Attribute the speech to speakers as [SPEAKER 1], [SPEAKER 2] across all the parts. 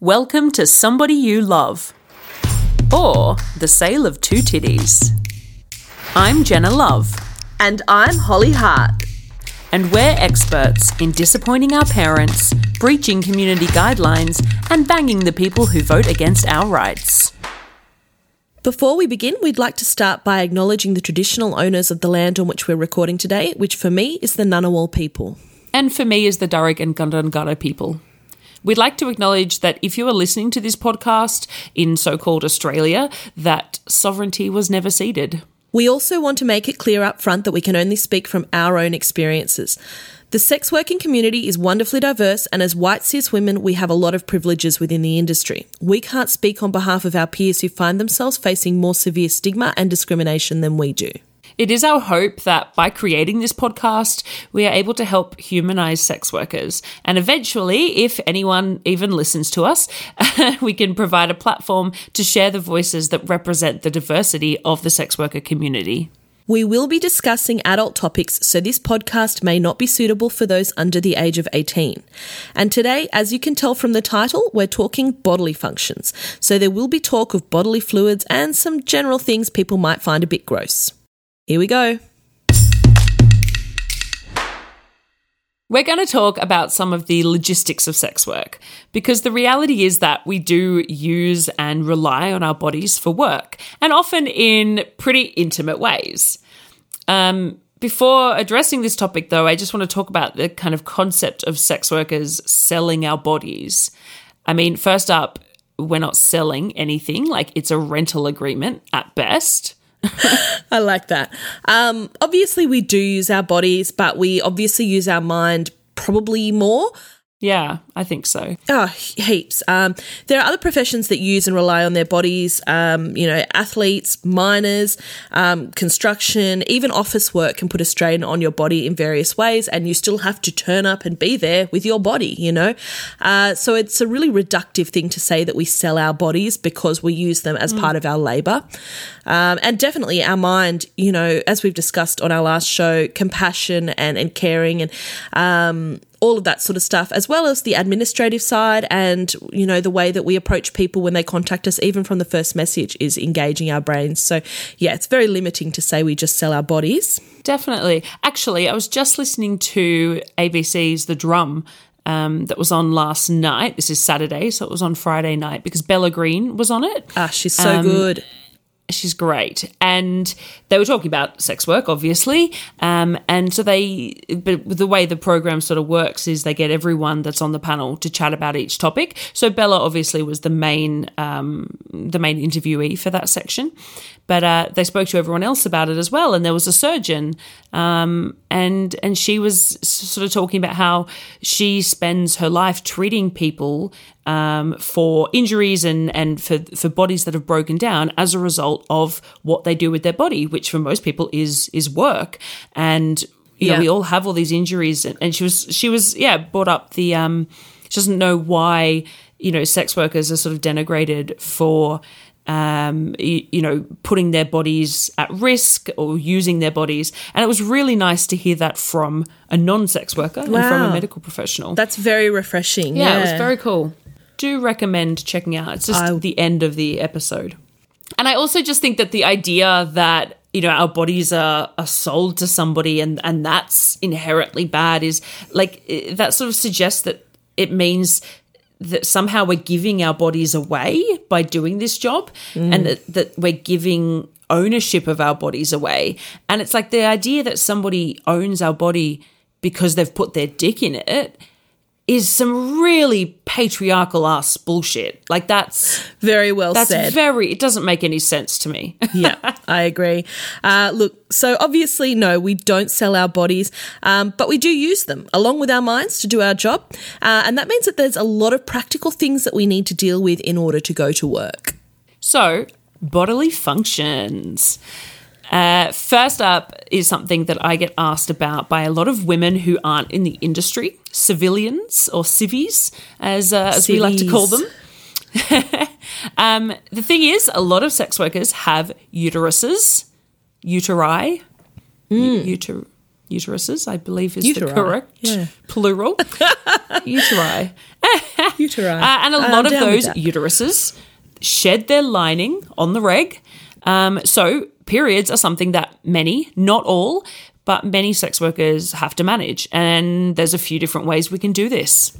[SPEAKER 1] Welcome to Somebody You Love, or The Sale of Two Titties. I'm Jenna Love,
[SPEAKER 2] And I'm Holly Hart.
[SPEAKER 1] and we're experts in disappointing our parents, breaching community guidelines, and banging the people who vote against our rights.
[SPEAKER 2] Before we begin, we'd like to start by acknowledging the traditional owners of the land on which we're recording today, which for me is the Ngunnawal people.
[SPEAKER 1] And for me, is the Darug and Gundungurra people. We'd like to acknowledge that if you are listening to this podcast in so called Australia, that sovereignty was never ceded.
[SPEAKER 2] We also want to make it clear up front that we can only speak from our own experiences. The sex working community is wonderfully diverse, and as white cis women, we have a lot of privileges within the industry. We can't speak on behalf of our peers who find themselves facing more severe stigma and discrimination than we do.
[SPEAKER 1] It is our hope that by creating this podcast, we are able to help humanize sex workers. And eventually, if anyone even listens to us, we can provide a platform to share the voices that represent the diversity of the sex worker community.
[SPEAKER 2] We will be discussing adult topics, so this podcast may not be suitable for those under the age of 18. And today, as you can tell from the title, we're talking bodily functions. So there will be talk of bodily fluids and some general things people might find a bit gross. Here we go.
[SPEAKER 1] We're going to talk about some of the logistics of sex work because the reality is that we do use and rely on our bodies for work and often in pretty intimate ways. Um, before addressing this topic, though, I just want to talk about the kind of concept of sex workers selling our bodies. I mean, first up, we're not selling anything, like it's a rental agreement at best.
[SPEAKER 2] I like that. Um, obviously, we do use our bodies, but we obviously use our mind probably more.
[SPEAKER 1] Yeah, I think so.
[SPEAKER 2] Oh, heaps. Um, there are other professions that use and rely on their bodies. Um, you know, athletes, miners, um, construction, even office work can put a strain on your body in various ways, and you still have to turn up and be there with your body. You know, uh, so it's a really reductive thing to say that we sell our bodies because we use them as part of our labour, um, and definitely our mind. You know, as we've discussed on our last show, compassion and and caring and um, all of that sort of stuff, as well as the administrative side and, you know, the way that we approach people when they contact us, even from the first message, is engaging our brains. So, yeah, it's very limiting to say we just sell our bodies.
[SPEAKER 1] Definitely. Actually, I was just listening to ABC's The Drum. Um, that was on last night. This is Saturday, so it was on Friday night because Bella Green was on it.
[SPEAKER 2] Ah, she's so good.
[SPEAKER 1] She's great. And they were talking about sex work, obviously. Um, and so they, but the way the program sort of works is they get everyone that's on the panel to chat about each topic. So Bella obviously was the main, um, the main interviewee for that section. But uh, they spoke to everyone else about it as well. And there was a surgeon, um, and and she was sort of talking about how she spends her life treating people um, for injuries and and for for bodies that have broken down as a result of what they do with their body, which for most people is is work. And you
[SPEAKER 2] Yeah.
[SPEAKER 1] know, we all have all these injuries. And, and she was she was yeah brought up the um, she doesn't know why you know sex workers are sort of denigrated for um, you, you know, putting their bodies at risk or using their bodies. And it was really nice to hear that from a non sex worker and from a medical professional.
[SPEAKER 2] That's very refreshing.
[SPEAKER 1] yeah,
[SPEAKER 2] Yeah,
[SPEAKER 1] it was very cool. Do recommend checking out. It's just
[SPEAKER 2] I-
[SPEAKER 1] the end of the episode. And I also just think that the idea that you know our bodies are, are sold to somebody and and that's inherently bad is like eh, that sort of suggests that it means that somehow we're giving our bodies away by doing this job and that, that we're giving ownership of our bodies away and it's like the idea that somebody owns our body because they've put their dick in it is some really patriarchal ass bullshit like that's
[SPEAKER 2] very well
[SPEAKER 1] that's
[SPEAKER 2] said.
[SPEAKER 1] very it doesn't make any sense to me
[SPEAKER 2] yeah, I agree. Uh, look, so obviously, no, we don't sell our bodies, um, but we do use them along with our minds to do our job. Uh, and that means that there's a lot of practical things that we need to deal with in order to go to work.
[SPEAKER 1] So, bodily functions. Uh, first up is something that I get asked about by a lot of women who aren't in the industry, civilians or civvies, as, uh, as we like to call them. um, the thing is, a lot of sex workers have uteruses, uteri, u- uter- uteruses, I believe is
[SPEAKER 2] Uteri,
[SPEAKER 1] the correct
[SPEAKER 2] yeah.
[SPEAKER 1] plural. Uteri.
[SPEAKER 2] Uteri.
[SPEAKER 1] Uh, and a
[SPEAKER 2] I'm
[SPEAKER 1] lot of those uteruses shed their lining on the reg. Um, so periods are something that many, not all, but many sex workers have to manage. And there's a few different ways we can do this.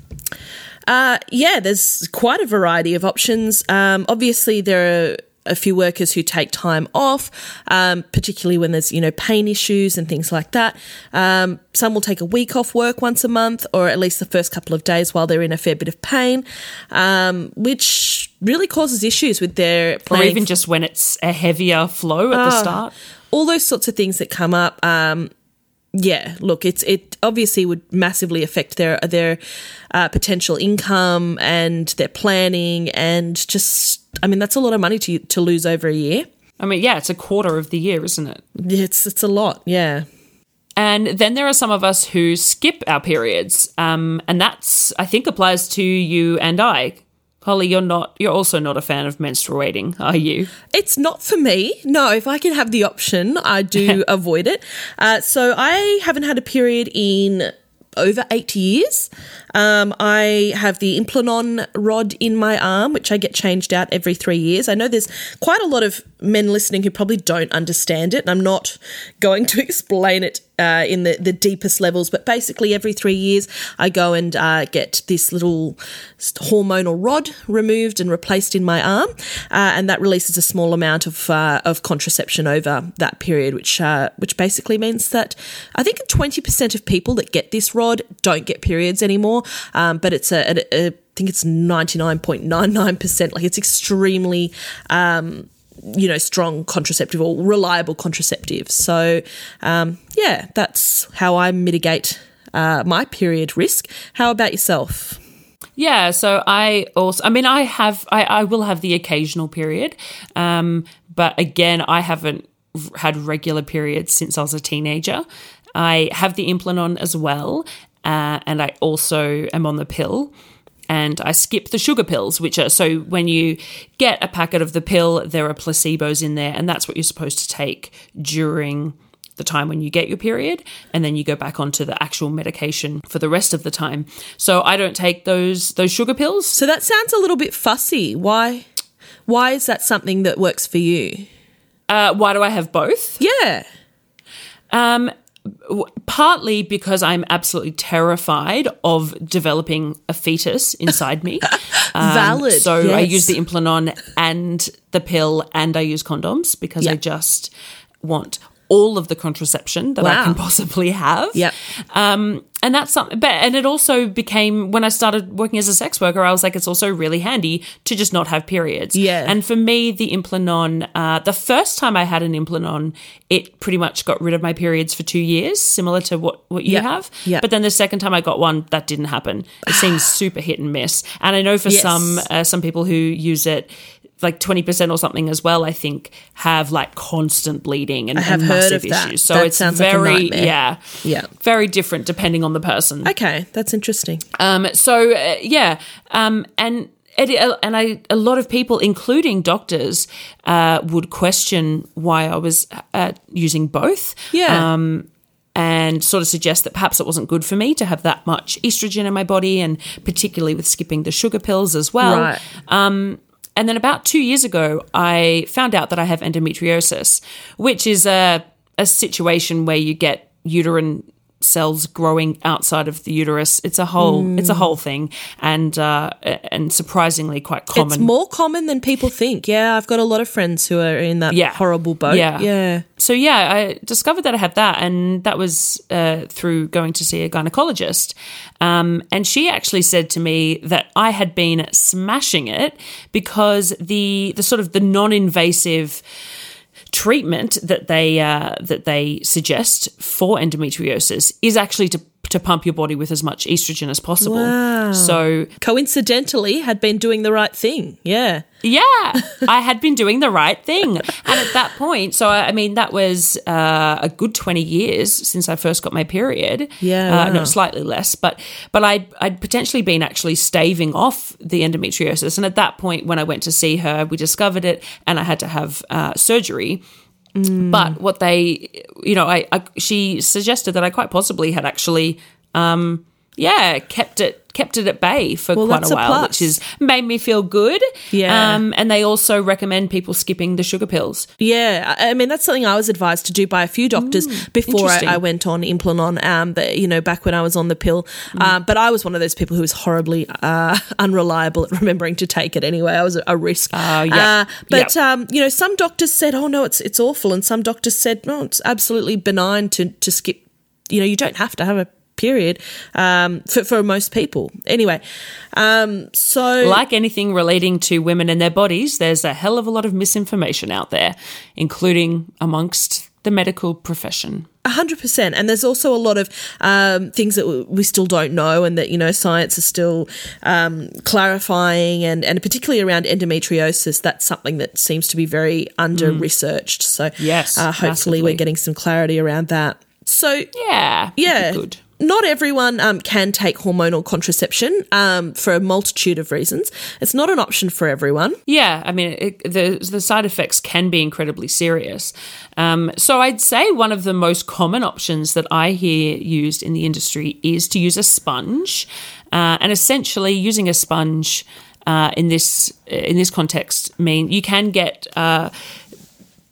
[SPEAKER 2] Uh, yeah, there's quite a variety of options. Um, obviously, there are a few workers who take time off, um, particularly when there's you know pain issues and things like that. Um, some will take a week off work once a month, or at least the first couple of days while they're in a fair bit of pain, um, which really causes issues with their
[SPEAKER 1] Or even just when it's a heavier flow at the start.
[SPEAKER 2] all those sorts of things that come up. Um, yeah, look, it's it obviously would massively affect their their uh, potential income and their planning and just. I mean, that's a lot of money to to lose over a year.
[SPEAKER 1] I mean, yeah, it's a quarter of the year, isn't it?
[SPEAKER 2] It's it's a lot. Yeah.
[SPEAKER 1] And then there are some of us who skip our periods. Um, and that's, I think, applies to you and I. Holly, you're not, you're also not a fan of menstruating, are you?
[SPEAKER 2] It's not for me. No, if I can have the option, I do avoid it. Uh, so I haven't had a period in over eight years. Um, I have the Implanon rod in my arm, which I get changed out every three years. I know there's quite a lot of men listening who probably don't understand it, and I'm not going to explain it uh, in the, the deepest levels, but basically every three years I go and uh, get this little hormonal rod removed and replaced in my arm, uh, and that releases a small amount of uh, of contraception over that period, which uh, which basically means that I think 20% of people that get this rod don't get periods anymore, um, but it's a, a, a I think it's 99.99%. Like it's extremely um, you know, strong contraceptive or reliable contraceptive. So, um, yeah, that's how I mitigate uh, my period risk. How about yourself?
[SPEAKER 1] Yeah, so I also, I mean, I have, I, I will have the occasional period, um, but again, I haven't had regular periods since I was a teenager. I have the Implanon as well, uh, and I also am on the pill. And I skip the sugar pills, which are so when you get a packet of the pill, there are placebos in there, and that's what you're supposed to take during the time when you get your period and then you go back onto the actual medication for the rest of the time. So I don't take those those sugar pills.
[SPEAKER 2] So that sounds a little bit fussy. Why? Why is that something that works for you?
[SPEAKER 1] Uh, why do I have both?
[SPEAKER 2] Yeah.
[SPEAKER 1] Um, partly because I'm absolutely terrified of developing a fetus inside me. Um,
[SPEAKER 2] Valid.
[SPEAKER 1] So I use the Implanon and the pill, and I use condoms because I just want all of the contraception that I can possibly have.
[SPEAKER 2] Yep.
[SPEAKER 1] Um, and that's something, but, and it also became, when I started working as a sex worker, I was like, it's also really handy to just not have periods.
[SPEAKER 2] Yeah.
[SPEAKER 1] And for me, the Implanon, uh, the first time I had an Implanon, it pretty much got rid of my periods for two years, similar to what, what you
[SPEAKER 2] Yeah.
[SPEAKER 1] have.
[SPEAKER 2] Yeah.
[SPEAKER 1] But then the second time I got one, that didn't happen. It seems super hit and miss. And I know for
[SPEAKER 2] Yes.
[SPEAKER 1] some, uh, some people who use it, like 20% or something as well, I think, have like constant bleeding and,
[SPEAKER 2] have
[SPEAKER 1] and massive issues. So
[SPEAKER 2] That
[SPEAKER 1] it's
[SPEAKER 2] sounds like a
[SPEAKER 1] very, yeah,
[SPEAKER 2] Yeah.
[SPEAKER 1] very different depending on the person.
[SPEAKER 2] Okay, that's interesting.
[SPEAKER 1] Um, so uh, yeah, um, and it, and I a lot of people, including doctors, uh, would question why I was uh, using both.
[SPEAKER 2] Yeah.
[SPEAKER 1] Um, and sort of suggest that perhaps it wasn't good for me to have that much estrogen in my body, and particularly with skipping the sugar pills as well.
[SPEAKER 2] Right.
[SPEAKER 1] Um, and then about two years ago, I found out that I have endometriosis, which is a, a situation where you get uterine cells growing outside of the uterus. It's a whole it's a whole thing, and uh, and surprisingly quite common.
[SPEAKER 2] It's more common than people think. Yeah, I've got a lot of friends who are in that
[SPEAKER 1] Yeah.
[SPEAKER 2] horrible boat.
[SPEAKER 1] Yeah.
[SPEAKER 2] Yeah.
[SPEAKER 1] So yeah, I discovered that I had that, and that was uh, through going to see a gynecologist. Um, and she actually said to me that I had been smashing it because the the sort of the non-invasive treatment that they uh, that they suggest for endometriosis is actually to to pump your body with as much estrogen as possible.
[SPEAKER 2] Wow.
[SPEAKER 1] So
[SPEAKER 2] Coincidentally, had been doing the right thing. Yeah.
[SPEAKER 1] yeah, I had been doing the right thing. And at that point, so I I mean, that was uh, a good 20 years since I first got my period.
[SPEAKER 2] Yeah,
[SPEAKER 1] Uh,
[SPEAKER 2] wow.
[SPEAKER 1] No, slightly less. But but I'd, I'd potentially been actually staving off the endometriosis. And at that point, when I went to see her, we discovered it and I had to have uh, surgery. But what they, you know, I, I she suggested that I quite possibly had actually, um, yeah, kept it kept it at bay for
[SPEAKER 2] Well,
[SPEAKER 1] quite a
[SPEAKER 2] a
[SPEAKER 1] while,
[SPEAKER 2] plus.
[SPEAKER 1] which has made me feel good.
[SPEAKER 2] Yeah.
[SPEAKER 1] Um, and they also recommend people skipping the sugar pills.
[SPEAKER 2] Yeah, I mean that's something I was advised to do by a few doctors before I. I went on Implanon. Um, but, you know, back when I was on the pill,
[SPEAKER 1] Mm.
[SPEAKER 2] uh, but I was one of those people who was horribly uh, unreliable at remembering to take it. Anyway, I was a, a risk.
[SPEAKER 1] Oh, yeah.
[SPEAKER 2] Uh, but um, you know, some doctors said, "Oh no, it's it's awful," and some doctors said, "No, it's absolutely benign to to skip." You know, you don't have to have a period um, for for most people. Anyway, um, so
[SPEAKER 1] Like anything relating to women and their bodies, there's a hell of a lot of misinformation out there, including amongst the medical profession.
[SPEAKER 2] A hundred percent, and there's also a lot of um, things that we- we still don't know, and that you know science is still um, clarifying, and and particularly around endometriosis, that's something that seems to be very under researched. So
[SPEAKER 1] Yes,
[SPEAKER 2] uh, hopefully
[SPEAKER 1] massively.
[SPEAKER 2] we're getting some clarity around that. So
[SPEAKER 1] Yeah.
[SPEAKER 2] yeah,
[SPEAKER 1] Good.
[SPEAKER 2] Not everyone um, can take hormonal contraception um, for a multitude of reasons. It's not an option for everyone.
[SPEAKER 1] Yeah, I mean, it, the the side effects can be incredibly serious. Um, so I'd say one of the most common options that I hear used in the industry is to use a sponge, uh, and essentially using a sponge uh, in this in this context mean you can get. Uh,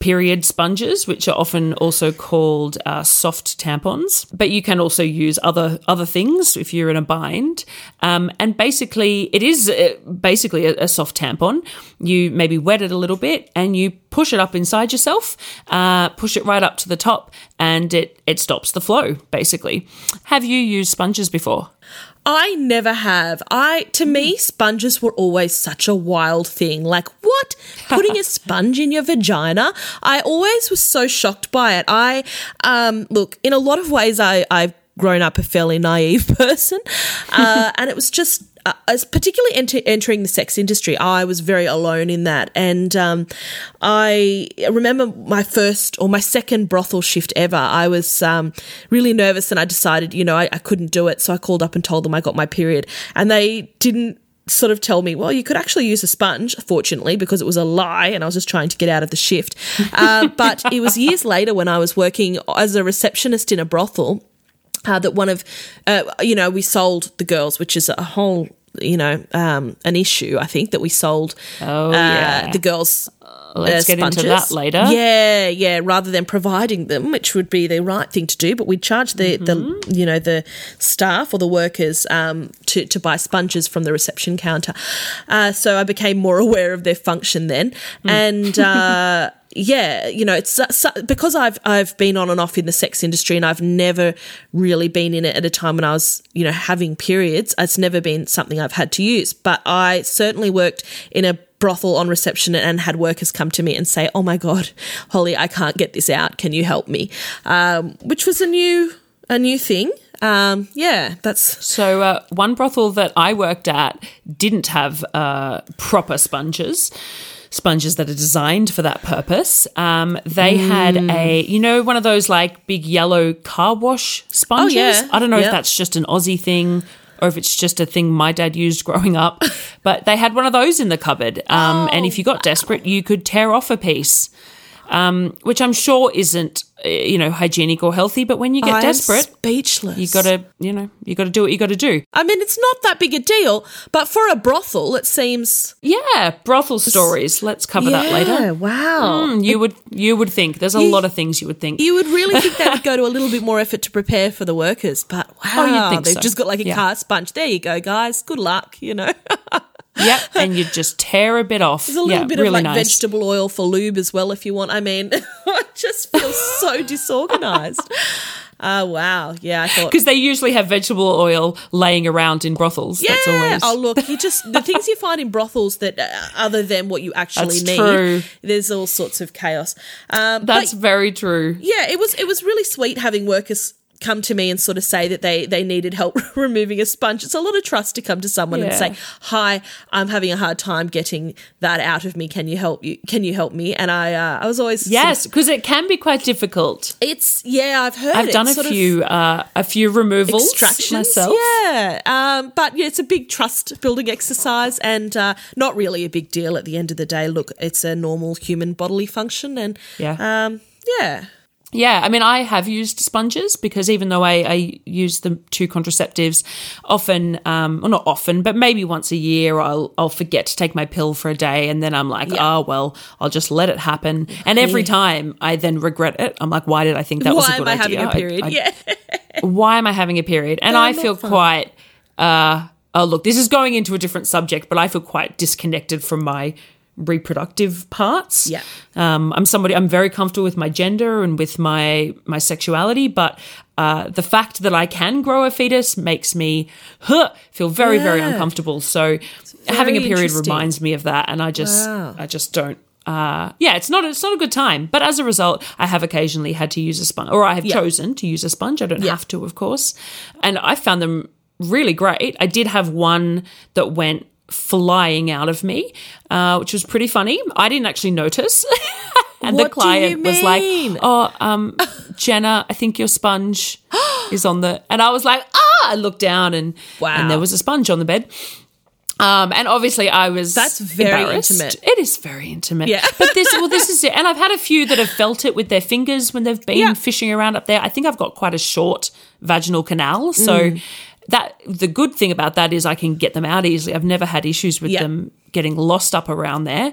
[SPEAKER 1] period sponges, which are often also called uh, soft tampons. But you can also use other other things if you're in a bind. Um, and basically, it is uh, basically a, a soft tampon. You maybe wet it a little bit and you push it up inside yourself, uh, push it right up to the top, and it it stops the flow. Basically, have you used sponges before?
[SPEAKER 2] I never have. I to me sponges were always such a wild thing. Like what? Putting a sponge in your vagina? I always was so shocked by it. I um look, in a lot of ways I I've grown up a fairly naive person. Uh, and it was just uh, as particularly enter- entering the sex industry, I was very alone in that. And um, I remember my first or my second brothel shift ever. I was um, really nervous and I decided, you know, I, I couldn't do it. So I called up and told them I got my period. And they didn't sort of tell me, well, you could actually use a sponge, fortunately, because it was a lie and I was just trying to get out of the shift. Uh, but it was years later when I was working as a receptionist in a brothel uh, that one of, uh, you know, we sold the girls, which is a whole, you know, um, an issue. I think that we sold
[SPEAKER 1] Oh,
[SPEAKER 2] uh,
[SPEAKER 1] yeah.
[SPEAKER 2] the girls.
[SPEAKER 1] Let's
[SPEAKER 2] uh,
[SPEAKER 1] get into that later.
[SPEAKER 2] Yeah, yeah. Rather than providing them, which would be the right thing to do, but we'd charge the,
[SPEAKER 1] Mm-hmm.
[SPEAKER 2] the you know the staff or the workers um, to to buy sponges from the reception counter. Uh, so I became more aware of their function then,
[SPEAKER 1] Mm.
[SPEAKER 2] and. Yeah, you know, it's so- because I've I've been on and off in the sex industry, and I've never really been in it at a time when I was, you know, having periods. It's never been something I've had to use, but I certainly worked in a brothel on reception and had workers come to me and say, "Oh my god, Holly, I can't get this out. Can you help me?" Um, which was a new a new thing. Um, yeah, that's
[SPEAKER 1] So, uh, one brothel that I worked at didn't have uh, proper sponges, sponges that are designed for that purpose. Um, they had a, you know, one of those like big yellow car wash sponges.
[SPEAKER 2] yeah.
[SPEAKER 1] I don't know
[SPEAKER 2] Yep.
[SPEAKER 1] if that's just an Aussie thing. Or if it's just a thing my dad used growing up, but they had one of those in the cupboard. Um, and if you got desperate, you could tear off a piece, um, which I'm sure isn't, uh, you know, hygienic or healthy. But when you get
[SPEAKER 2] I
[SPEAKER 1] desperate,
[SPEAKER 2] speechless.
[SPEAKER 1] you gotta, you know, you gotta do what you gotta do.
[SPEAKER 2] I mean, it's not that big a deal, but for a brothel, it seems.
[SPEAKER 1] Yeah, brothel stories. Let's cover that later.
[SPEAKER 2] Wow.
[SPEAKER 1] Mm, You would you would think there's a
[SPEAKER 2] You-
[SPEAKER 1] lot of things you would think.
[SPEAKER 2] You would really think they would go to a little bit more effort to prepare for the workers, but wow,
[SPEAKER 1] Oh, you'd think
[SPEAKER 2] they've
[SPEAKER 1] so.
[SPEAKER 2] just got like a
[SPEAKER 1] Yeah.
[SPEAKER 2] car sponge. There you go, guys. Good luck. You know,
[SPEAKER 1] yep, and you just tear a bit off.
[SPEAKER 2] there's a little
[SPEAKER 1] yeah,
[SPEAKER 2] bit
[SPEAKER 1] really
[SPEAKER 2] of like
[SPEAKER 1] nice.
[SPEAKER 2] vegetable oil for lube as well, if you want. I mean, I just feel so disorganized. Oh wow, yeah, I thought.
[SPEAKER 1] because they usually have vegetable oil laying around in brothels.
[SPEAKER 2] Yeah.
[SPEAKER 1] That's always.
[SPEAKER 2] Oh, look, you just the things you find in brothels that uh, other than what you actually
[SPEAKER 1] That's
[SPEAKER 2] need.
[SPEAKER 1] true.
[SPEAKER 2] There's all sorts of chaos. Um,
[SPEAKER 1] That's
[SPEAKER 2] but
[SPEAKER 1] very true.
[SPEAKER 2] yeah, it was it was really sweet having workers come to me and sort of say that they they needed help removing a sponge. It's a lot of trust to come to someone and say, "Hi, I'm having a hard time getting that out of me. Can you help you? Can you help me?" And I uh, I was always sort of-
[SPEAKER 1] Yes, because it can be quite difficult.
[SPEAKER 2] it's yeah, I've heard
[SPEAKER 1] I've done a
[SPEAKER 2] sort of
[SPEAKER 1] few uh, a few removals
[SPEAKER 2] extractions
[SPEAKER 1] myself.
[SPEAKER 2] Yeah, um, but yeah, it's a big trust building exercise and uh, not really a big deal at the end of the day. Look, it's a normal human bodily function, and
[SPEAKER 1] Yeah.
[SPEAKER 2] um, Yeah.
[SPEAKER 1] Yeah, I mean, I have used sponges because even though I, I use the two contraceptives often, um, well, not often, but maybe once a year, I'll I'll forget to take my pill for a day, and then I'm like,
[SPEAKER 2] Yeah.
[SPEAKER 1] oh well, I'll just let it happen. And every time I then regret it. I'm like, why did I think that was a good idea?
[SPEAKER 2] Why am I having a period?
[SPEAKER 1] I-
[SPEAKER 2] yeah.
[SPEAKER 1] why am I having a period? And I feel
[SPEAKER 2] fun.
[SPEAKER 1] quite. Uh, oh, look, this is going into a different subject, but I feel quite disconnected from my reproductive parts.
[SPEAKER 2] Yeah.
[SPEAKER 1] Um, I'm somebody. I'm very comfortable with my gender and with my my sexuality, but uh, the fact that I can grow a fetus makes me huh, feel very very uncomfortable. So having a period reminds me of that, and I just
[SPEAKER 2] Wow.
[SPEAKER 1] I just don't. Uh, yeah, it's not it's not a good time. But as a result, I have occasionally had to use a sponge, or I have chosen to use a sponge. I don't have to, of course, and I found them really great. I did have one that went flying out of me, uh, which was pretty funny. I didn't actually notice. and
[SPEAKER 2] What
[SPEAKER 1] the client was like, "Oh, um, Jenna, I think your sponge is on the." And I was like, "Ah!" I looked down and
[SPEAKER 2] Wow.
[SPEAKER 1] and there was a sponge on the bed. Um, and obviously, I was
[SPEAKER 2] That's very intimate.
[SPEAKER 1] It is very intimate.
[SPEAKER 2] Yeah.
[SPEAKER 1] but this, well, this is it. And I've had a few that have felt it with their fingers when they've been
[SPEAKER 2] Yeah.
[SPEAKER 1] fishing around up there. I think I've got quite a short vaginal canal, so
[SPEAKER 2] Mm.
[SPEAKER 1] That the good thing about that is I can get them out easily. I've never had issues with
[SPEAKER 2] Yeah.
[SPEAKER 1] them getting lost up around there.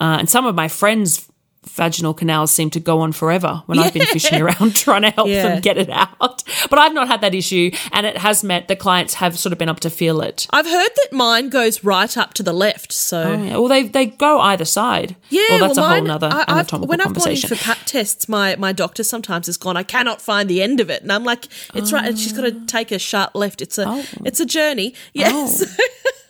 [SPEAKER 1] Uh, and some of my friends' vaginal canals seem to go on forever when I've been fishing around trying to help
[SPEAKER 2] Yeah.
[SPEAKER 1] them get it out. But I've not had that issue, and it has meant the clients have sort of been able to feel it.
[SPEAKER 2] I've heard that mine goes right up to the left. So oh,
[SPEAKER 1] Yeah, well, they they go either side.
[SPEAKER 2] Yeah,
[SPEAKER 1] well, that's
[SPEAKER 2] well,
[SPEAKER 1] a whole
[SPEAKER 2] mine-
[SPEAKER 1] nother
[SPEAKER 2] I, I've,
[SPEAKER 1] anatomical
[SPEAKER 2] when I've gone in for pap tests, my my doctor sometimes has gone. I cannot find the end of it, and I'm like, it's right. And she's got to oh. take a sharp left. It's a
[SPEAKER 1] Oh.
[SPEAKER 2] it's a journey. Yes, oh.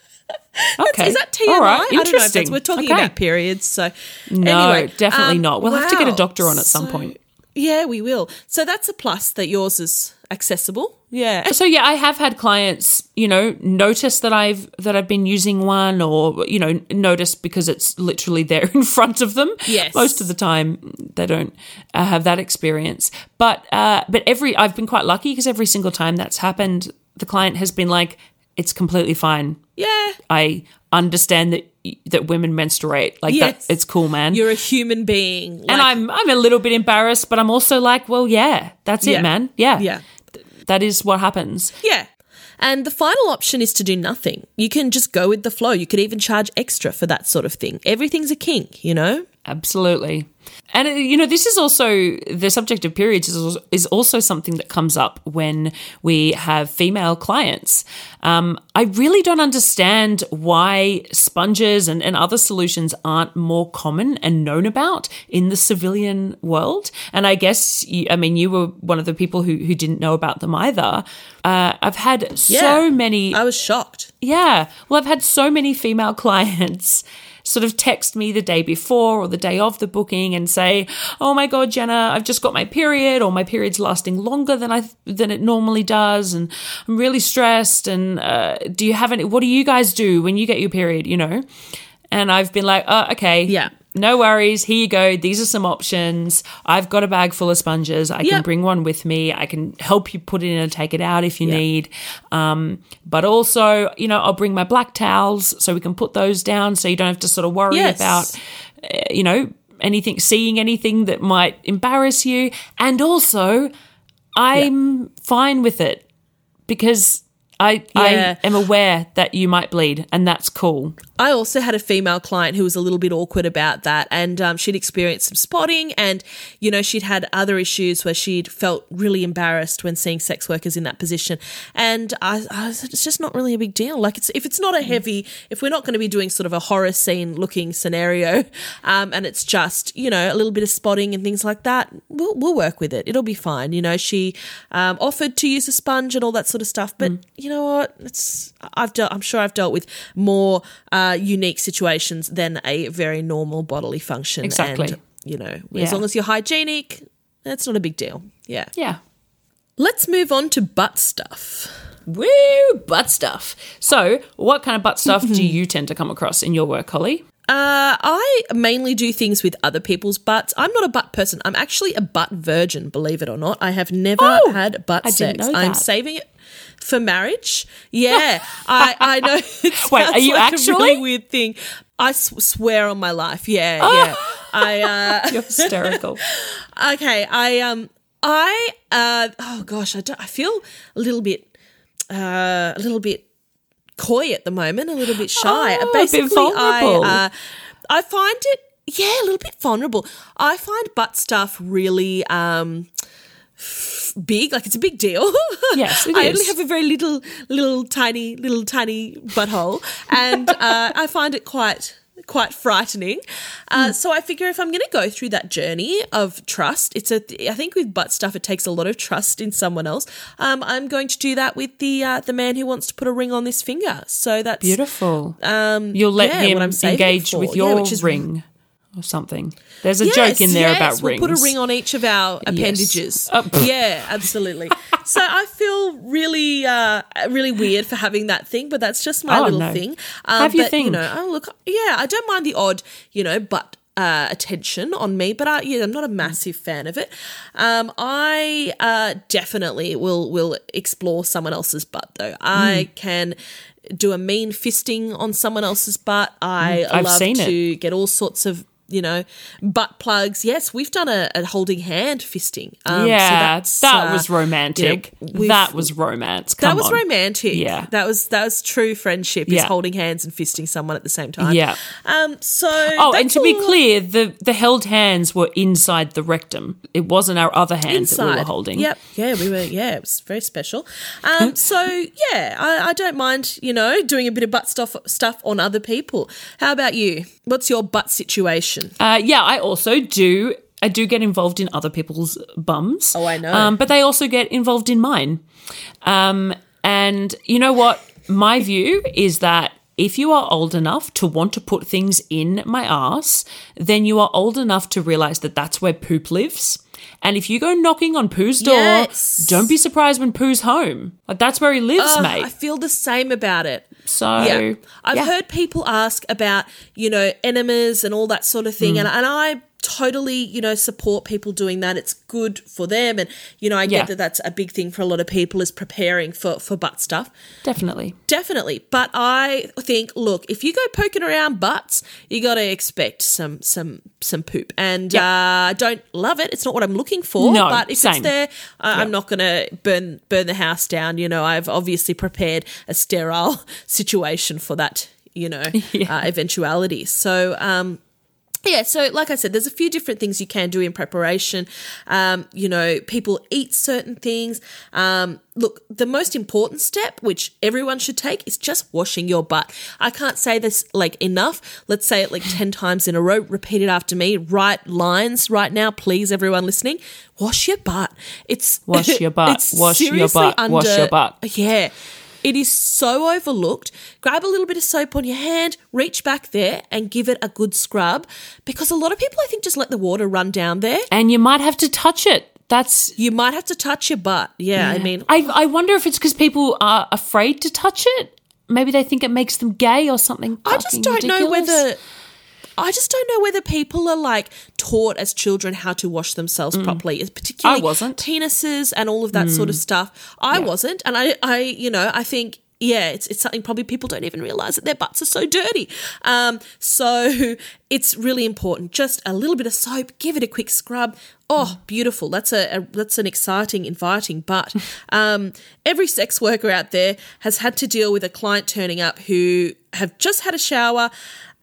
[SPEAKER 1] okay,
[SPEAKER 2] is that TMI?
[SPEAKER 1] All right,
[SPEAKER 2] I don't know. If
[SPEAKER 1] interesting.
[SPEAKER 2] we're talking
[SPEAKER 1] Okay.
[SPEAKER 2] about periods, so
[SPEAKER 1] No,
[SPEAKER 2] anyway,
[SPEAKER 1] definitely
[SPEAKER 2] um,
[SPEAKER 1] not. We'll have to get a doctor on at some
[SPEAKER 2] So-
[SPEAKER 1] point.
[SPEAKER 2] Yeah, we will. So that's a plus that yours is accessible. Yeah.
[SPEAKER 1] So yeah, I have had clients, you know, notice that I've that I've been using one, or you know, notice because it's literally there in front of them.
[SPEAKER 2] Yes.
[SPEAKER 1] Most of the time, they don't uh, have that experience. But uh, but every I've been quite lucky because every single time that's happened, the client has been like, "It's completely fine.
[SPEAKER 2] Yeah.
[SPEAKER 1] I understand that that women menstruate. Like
[SPEAKER 2] Yes.
[SPEAKER 1] that, it's cool, man."
[SPEAKER 2] You're a human being.
[SPEAKER 1] and I'm I'm a little bit embarrassed, but I'm also like, well, yeah, that's
[SPEAKER 2] Yeah.
[SPEAKER 1] it, man. Yeah,
[SPEAKER 2] Yeah.
[SPEAKER 1] Th- that is what happens.
[SPEAKER 2] Yeah. And the final option is to do nothing. You can just go with the flow. You could even charge extra for that sort of thing. Everything's a kink, you know?
[SPEAKER 1] Absolutely. And, uh, you know, this is also the subject of periods is also, is also something that comes up when we have female clients. Um, I really don't understand why sponges and, and other solutions aren't more common and known about in the civilian world. And I guess, you, I mean, you were one of the people who, who didn't know about them either. Uh, I've had so
[SPEAKER 2] Yeah.
[SPEAKER 1] many
[SPEAKER 2] I was shocked.
[SPEAKER 1] yeah. Well, I've had so many female clients sort of text me the day before or the day of the booking and say, "Oh my god, Jenna, I've just got my period or my period's lasting longer than I than it normally does and I'm really stressed and uh, do you have any what do you guys do when you get your period, you know?" And I've been like, "Oh, okay.
[SPEAKER 2] Yeah.
[SPEAKER 1] No worries. Here you go. These are some options. I've got a bag full of sponges. I can bring one with me. I can help you put it in and take it out if you
[SPEAKER 2] Yeah.
[SPEAKER 1] need. Um, but also, you know, I'll bring my black towels so we can put those down so you don't have to sort of worry
[SPEAKER 2] Yes.
[SPEAKER 1] about, uh, you know, anything, seeing anything that might embarrass you. And also, I'm fine with it because I,
[SPEAKER 2] Yeah.
[SPEAKER 1] I am aware that you might bleed and that's cool.
[SPEAKER 2] I also had a female client who was a little bit awkward about that, and um, she'd experienced some spotting, and you know she'd had other issues where she'd felt really embarrassed when seeing sex workers in that position, and I, I was, it's just not really a big deal. Like it's if it's not a heavy, if we're not going to be doing sort of a horror scene looking scenario, um, and it's just you know a little bit of spotting and things like that, we'll we'll work with it. It'll be fine. You know, she um, offered to use a sponge and all that sort of stuff, but you know what? It's I've dealt. I'm sure I've dealt with more. Uh, unique situations than a very normal bodily function.
[SPEAKER 1] Exactly.
[SPEAKER 2] And, you know, as long as you're hygienic, that's not a big deal. Yeah.
[SPEAKER 1] Yeah.
[SPEAKER 2] Let's move on to butt stuff.
[SPEAKER 1] Woo, butt stuff. So, what kind of butt stuff do you tend to come across in your work, Holly?
[SPEAKER 2] Uh, I mainly do things with other people's butts. I'm not a butt person. I'm actually a butt virgin, believe it or not. I have never
[SPEAKER 1] Oh,
[SPEAKER 2] had butt
[SPEAKER 1] I
[SPEAKER 2] sex.
[SPEAKER 1] didn't know
[SPEAKER 2] I'm saving it for marriage. Yeah, I, I know. It
[SPEAKER 1] Wait, are you
[SPEAKER 2] like a
[SPEAKER 1] actually?
[SPEAKER 2] really weird thing? I s- swear on my life. Yeah,
[SPEAKER 1] Oh.
[SPEAKER 2] yeah. I uh,
[SPEAKER 1] You're hysterical.
[SPEAKER 2] okay. I um I uh oh gosh I don't, I feel a little bit uh a little bit coy at the moment, a little bit shy.
[SPEAKER 1] Oh, a
[SPEAKER 2] Basically. I uh, I find it yeah a little bit vulnerable. I find butt stuff really um f- big, like it's a big deal.
[SPEAKER 1] Yes,
[SPEAKER 2] I
[SPEAKER 1] is.
[SPEAKER 2] only have a very little, little tiny, little tiny butthole, and uh, I find it quite. Quite frightening. Uh, So I figure if I'm going to go through that journey of trust, it's a. I think with butt stuff, it takes a lot of trust in someone else. Um, I'm going to do that with the uh, the man who wants to put a ring on this finger. So that's
[SPEAKER 1] Beautiful.
[SPEAKER 2] Um,
[SPEAKER 1] You'll let
[SPEAKER 2] yeah,
[SPEAKER 1] him
[SPEAKER 2] what I'm
[SPEAKER 1] engage with
[SPEAKER 2] Yeah,
[SPEAKER 1] your
[SPEAKER 2] which is-
[SPEAKER 1] ring or something. There's a
[SPEAKER 2] Yes,
[SPEAKER 1] joke in there
[SPEAKER 2] yes,
[SPEAKER 1] about
[SPEAKER 2] we'll
[SPEAKER 1] rings.
[SPEAKER 2] put a ring on each of our appendages.
[SPEAKER 1] Uh, pff.
[SPEAKER 2] yeah, absolutely. so I feel really, uh, really weird for having that thing, but that's just my
[SPEAKER 1] Oh,
[SPEAKER 2] little
[SPEAKER 1] no.
[SPEAKER 2] thing. Um,
[SPEAKER 1] Have your
[SPEAKER 2] but,
[SPEAKER 1] thing.
[SPEAKER 2] You know, oh, look, yeah, I don't mind the odd, you know, butt uh, attention on me, but I, yeah, I'm not a massive fan of it. Um, I uh, definitely will will explore someone else's butt though. I
[SPEAKER 1] Hmm.
[SPEAKER 2] can do a mean fisting on someone else's butt. I
[SPEAKER 1] Hmm. I've
[SPEAKER 2] love
[SPEAKER 1] seen it.
[SPEAKER 2] to get all sorts of you know butt plugs. Yes, we've done a, a holding hand fisting. Um, so
[SPEAKER 1] yeah,
[SPEAKER 2] that's,
[SPEAKER 1] that
[SPEAKER 2] uh,
[SPEAKER 1] was romantic.
[SPEAKER 2] you know,
[SPEAKER 1] that was romance. Come
[SPEAKER 2] that was
[SPEAKER 1] on.
[SPEAKER 2] romantic.
[SPEAKER 1] Yeah.
[SPEAKER 2] that was that was true friendship. Is
[SPEAKER 1] Yeah.
[SPEAKER 2] holding hands and fisting someone at the same time.
[SPEAKER 1] Yeah.
[SPEAKER 2] Um. So.
[SPEAKER 1] Oh, and to be clear, the the held hands were inside the rectum. It wasn't our other hands that we were holding.
[SPEAKER 2] Yep. Yeah, we were. Yeah, it was very special. Um. so yeah, I, I don't mind. You know, doing a bit of butt stuff stuff on other people. How about you? What's your butt situation?
[SPEAKER 1] Uh, yeah, I also do. I do get involved in other people's bums.
[SPEAKER 2] Oh, I know.
[SPEAKER 1] Um, but they also get involved in mine. Um, and you know what? My view is that if you are old enough to want to put things in my ass, then you are old enough to realize that that's where poop lives. And if you go knocking on Pooh's door,
[SPEAKER 2] Yes.
[SPEAKER 1] don't be surprised when Pooh's home. Like that's where he lives,
[SPEAKER 2] Ugh,
[SPEAKER 1] mate.
[SPEAKER 2] I feel the same about it.
[SPEAKER 1] so
[SPEAKER 2] yeah. I've
[SPEAKER 1] yeah.
[SPEAKER 2] heard people ask about, you know, enemas and all that sort of
[SPEAKER 1] Mm.
[SPEAKER 2] thing. And, and I totally, you know, support people doing that. It's good for them. And, you know, I
[SPEAKER 1] Yeah.
[SPEAKER 2] get that that's a big thing for a lot of people is preparing for, for butt stuff.
[SPEAKER 1] definitely.
[SPEAKER 2] Definitely. But I think, look, if you go poking around butts, you got to expect some, some, some poop. And
[SPEAKER 1] Yep.
[SPEAKER 2] uh, I don't love it. It's not what I'm looking for.
[SPEAKER 1] No,
[SPEAKER 2] but if it's
[SPEAKER 1] same.
[SPEAKER 2] there, uh, I'm not going to burn, burn the house down. You know, I've obviously prepared a sterile situation for that, you know, uh, eventuality. So, um, yeah, so like I said, there's a few different things you can do in preparation. Um, you know, people eat certain things. Um, look, the most important step, which everyone should take, is just washing your butt. I can't say this like enough. Let's say it like 10 times in a row. Repeat it after me. Write lines right now, please, everyone listening. Wash your butt. It's
[SPEAKER 1] Wash your butt. Wash your butt. Wash your butt.
[SPEAKER 2] yeah. It is so overlooked. Grab a little bit of soap on your hand, reach back there and give it a good scrub because a lot of people, I think, just let the water run down there.
[SPEAKER 1] And you might have to touch it. That's
[SPEAKER 2] You might have to touch your butt. Yeah, I mean,
[SPEAKER 1] I, I wonder if it's because people are afraid to touch it. Maybe they think it makes them gay or something.
[SPEAKER 2] I just don't know whether. I just don't know whether people are like taught as children how to wash themselves properly, particularly
[SPEAKER 1] Mm. I wasn't.
[SPEAKER 2] penises and all of that sort of stuff. I wasn't, and I, I, you know, I think yeah, it's it's something probably people don't even realize that their butts are so dirty. Um, so it's really important. Just a little bit of soap, give it a quick scrub. Oh, beautiful! That's a, a that's an exciting, inviting butt. Um, every sex worker out there has had to deal with a client turning up who have just had a shower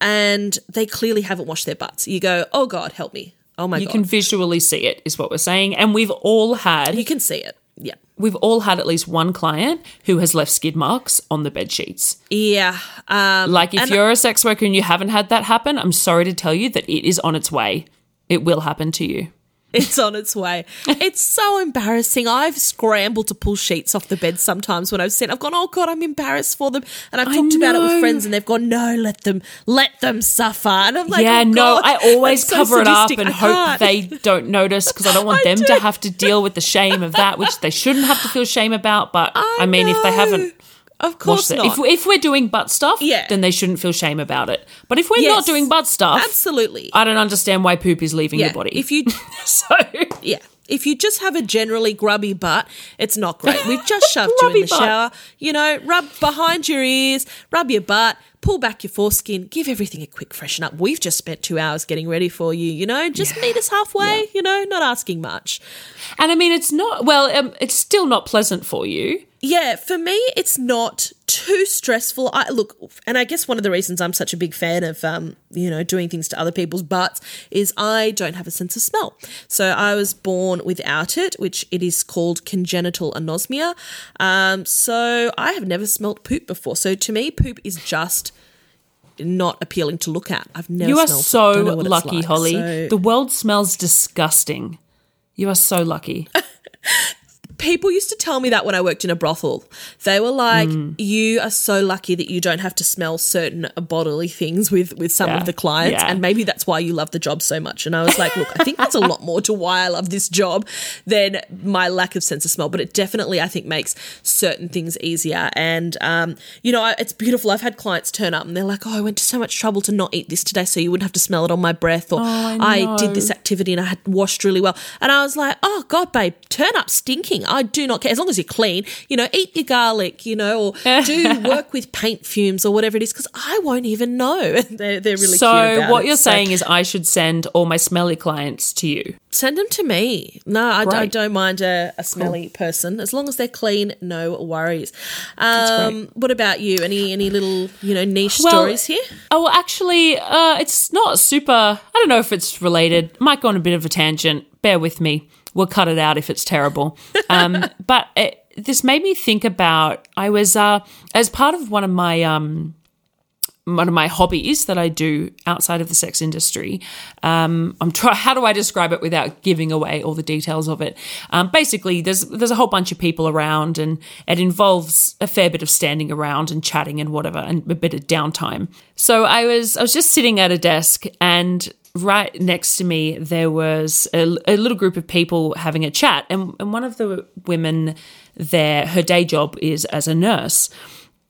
[SPEAKER 2] and they clearly haven't washed their butts. You go, oh God, help me! Oh my
[SPEAKER 1] you
[SPEAKER 2] God, You
[SPEAKER 1] can visually see it, is what we're saying. And we've all had
[SPEAKER 2] you can see it. Yeah,
[SPEAKER 1] we've all had at least one client who has left skid marks on the bed sheets.
[SPEAKER 2] yeah. Um,
[SPEAKER 1] Like if you're a sex worker and you haven't had that happen, I'm sorry to tell you that it is on its way. It will happen to you.
[SPEAKER 2] It's on its way. It's so embarrassing. I've scrambled to pull sheets off the bed sometimes when I've seen. I've gone, oh god, I'm embarrassed for them, and I've talked about it with friends, and they've gone, no, let them, let them suffer. And I'm like,
[SPEAKER 1] yeah,
[SPEAKER 2] oh,
[SPEAKER 1] no,
[SPEAKER 2] God,
[SPEAKER 1] I always
[SPEAKER 2] that's so
[SPEAKER 1] cover it up and hope they don't notice because I don't want
[SPEAKER 2] I
[SPEAKER 1] them
[SPEAKER 2] do.
[SPEAKER 1] to have to deal with the shame of that, which they shouldn't have to feel shame about. But I, mean, if they haven't
[SPEAKER 2] of course not.
[SPEAKER 1] if, if we're doing butt stuff,
[SPEAKER 2] Yeah.
[SPEAKER 1] then they shouldn't feel shame about it. But if we're
[SPEAKER 2] Yes.
[SPEAKER 1] not doing butt stuff,
[SPEAKER 2] Absolutely.
[SPEAKER 1] I don't understand why poop is leaving
[SPEAKER 2] yeah.
[SPEAKER 1] your body.
[SPEAKER 2] If you,
[SPEAKER 1] so
[SPEAKER 2] yeah. If you just have a generally grubby butt, it's not great. We've just shoved you in the
[SPEAKER 1] butt.
[SPEAKER 2] shower. You know, rub behind your ears, rub your butt, pull back your foreskin, give everything a quick freshen up. We've just spent two hours getting ready for you, you know, just meet us halfway, you know, not asking much.
[SPEAKER 1] And I mean, it's not, well, um, it's still not pleasant for you.
[SPEAKER 2] Yeah, for me, it's not too stressful. I look, and I guess one of the reasons I'm such a big fan of, um, you know, doing things to other people's butts is I don't have a sense of smell. So I was born without it, which it is called congenital anosmia. Um, so I have never smelt poop before. So to me, poop is just not appealing to look at. I've never.
[SPEAKER 1] You are
[SPEAKER 2] smelled,
[SPEAKER 1] so
[SPEAKER 2] don't know what it's
[SPEAKER 1] lucky,
[SPEAKER 2] like.
[SPEAKER 1] Holly.
[SPEAKER 2] So-
[SPEAKER 1] The world smells disgusting. You are so lucky.
[SPEAKER 2] people used to tell me that when I worked in a brothel. They were like,
[SPEAKER 1] Mm.
[SPEAKER 2] "You are so lucky that you don't have to smell certain bodily things with with some
[SPEAKER 1] Yeah.
[SPEAKER 2] of the clients,
[SPEAKER 1] Yeah.
[SPEAKER 2] and maybe that's why you love the job so much." And I was like, "Look, I think that's a lot more to why I love this job than my lack of sense of smell, but it definitely I think makes certain things easier." And um, you know, I- it's beautiful. I've had clients turn up and they're like, "Oh, I went to so much trouble to not eat this today, so you wouldn't have to smell it on my breath," or
[SPEAKER 1] Oh, I
[SPEAKER 2] did this activity and I had washed really well. And I was like, oh, God, babe, turn up stinking. I do not care. As long as you're clean, you know, eat your garlic, you know, or do work with paint fumes or whatever it is, because I won't even know. they're, they're really
[SPEAKER 1] so what
[SPEAKER 2] it.
[SPEAKER 1] you're
[SPEAKER 2] So
[SPEAKER 1] saying is I should send all my smelly clients to you.
[SPEAKER 2] send them to me. No, I, I don't mind a, a smelly person. As long as they're clean, no worries. Um, what about you? Any any little, you know, niche
[SPEAKER 1] Well,
[SPEAKER 2] stories here?
[SPEAKER 1] Oh, well, actually, uh, it's not super. I don't know if it's related. Might go on a bit of a tangent. Bear with me. We'll cut it out if it's terrible. Um, but it, this made me think about. I was uh, as part of one of my um, one of my hobbies that I do outside of the sex industry. Um, I'm try. How do I describe it without giving away all the details of it? Um, basically, there's there's a whole bunch of people around, and it involves a fair bit of standing around and chatting and whatever, and a bit of downtime. So I was I was just sitting at a desk, and right next to me there was a, a little group of people having a chat, and, and one of the women there, her day job is as a nurse.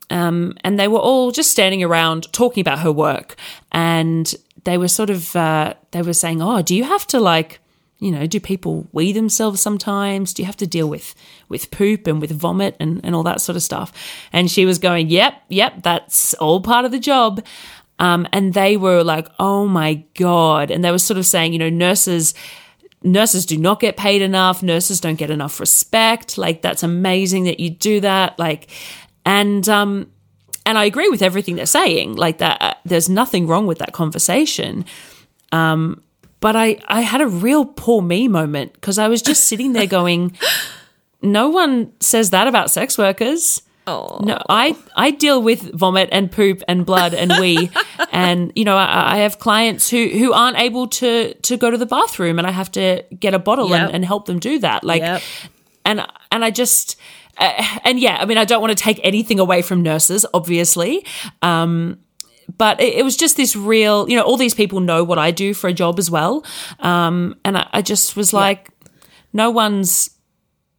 [SPEAKER 1] Um, and they were all just standing around talking about her work and they were sort of uh, they were saying oh do you have to like you know do people wee themselves sometimes? Do you have to deal with with poop and with vomit and, and all that sort of stuff? And she was going yep yep that's all part of the job um, and they were like oh my god. And they were sort of saying you know nurses nurses do not get paid enough. Nurses don't get enough respect. Like that's amazing that you do that. Like and um and i agree with everything they're saying. Like that uh, there's nothing wrong with that conversation. Um but i i had a real poor me moment because i was just sitting there going no one says that about sex workers
[SPEAKER 2] Oh,
[SPEAKER 1] no, I I deal with vomit and poop and blood and wee, and you know I, I have clients who who aren't able to to go to the bathroom, and I have to get a bottle
[SPEAKER 2] Yep.
[SPEAKER 1] and, and help them do that. Like,
[SPEAKER 2] Yep.
[SPEAKER 1] and and I just uh, and yeah, I mean I don't want to take anything away from nurses, obviously. Um, but it, it was just this real, you know, all these people know what I do for a job as well, um, and I, I just was like, no one's,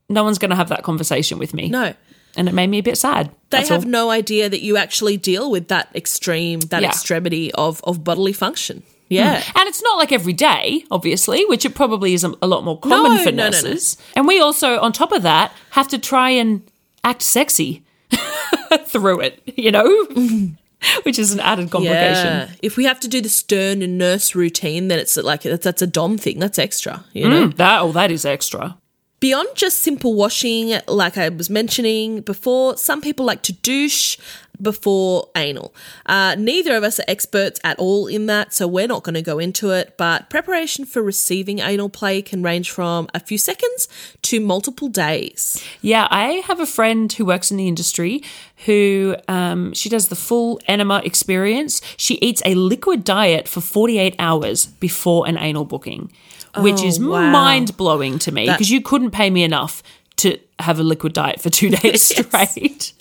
[SPEAKER 1] no one's going to have that conversation with me
[SPEAKER 2] no.
[SPEAKER 1] And it made me a bit sad.
[SPEAKER 2] They
[SPEAKER 1] That's
[SPEAKER 2] have
[SPEAKER 1] all.
[SPEAKER 2] no idea that you actually deal with that extreme, that
[SPEAKER 1] Yeah.
[SPEAKER 2] extremity of, of bodily function. Yeah.
[SPEAKER 1] and it's not like every day, obviously, which it probably is a, lot more common
[SPEAKER 2] No,
[SPEAKER 1] for
[SPEAKER 2] no, no, no.
[SPEAKER 1] nurses. And we also, on top of that, have to try and act sexy through it, you know, which is an added complication.
[SPEAKER 2] Yeah. If we have to do the stern and nurse routine, then it's like that's, that's a dom thing. That's extra. You know.
[SPEAKER 1] Mm, that oh, that is extra.
[SPEAKER 2] Beyond just simple washing, like I was mentioning before, some people like to douche before anal. Uh, neither of us are experts at all in that, so we're not going to go into it. But preparation for receiving anal play can range from a few seconds to multiple days.
[SPEAKER 1] Yeah, I have a friend who works in the industry who um, she does the full enema experience. She eats a liquid diet for 48 hours before an anal booking, which
[SPEAKER 2] Oh,
[SPEAKER 1] is
[SPEAKER 2] wow.
[SPEAKER 1] mind blowing to me
[SPEAKER 2] That-
[SPEAKER 1] because you couldn't pay me enough to have a liquid diet for two days straight.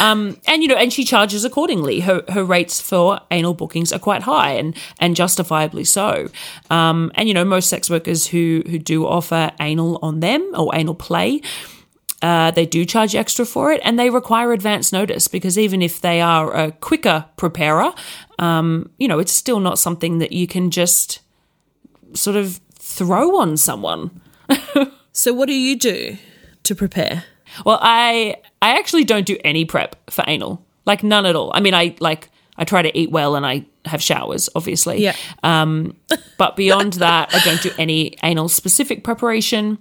[SPEAKER 1] Um, and you know, and she charges accordingly. Her her rates for anal bookings are quite high, and and justifiably so. Um, and you know, most sex workers who who do offer anal on them or anal play. Uh, they do charge extra for it and they require advance notice because even if they are a quicker preparer, um, you know, it's still not something that you can just sort of throw on someone.
[SPEAKER 2] So, what do you do to prepare?
[SPEAKER 1] Well, I I actually don't do any prep for anal. Like none at all. I mean, I like I try to eat well and I have showers, obviously.
[SPEAKER 2] Yeah.
[SPEAKER 1] Um, but beyond that, I don't do any anal specific preparation.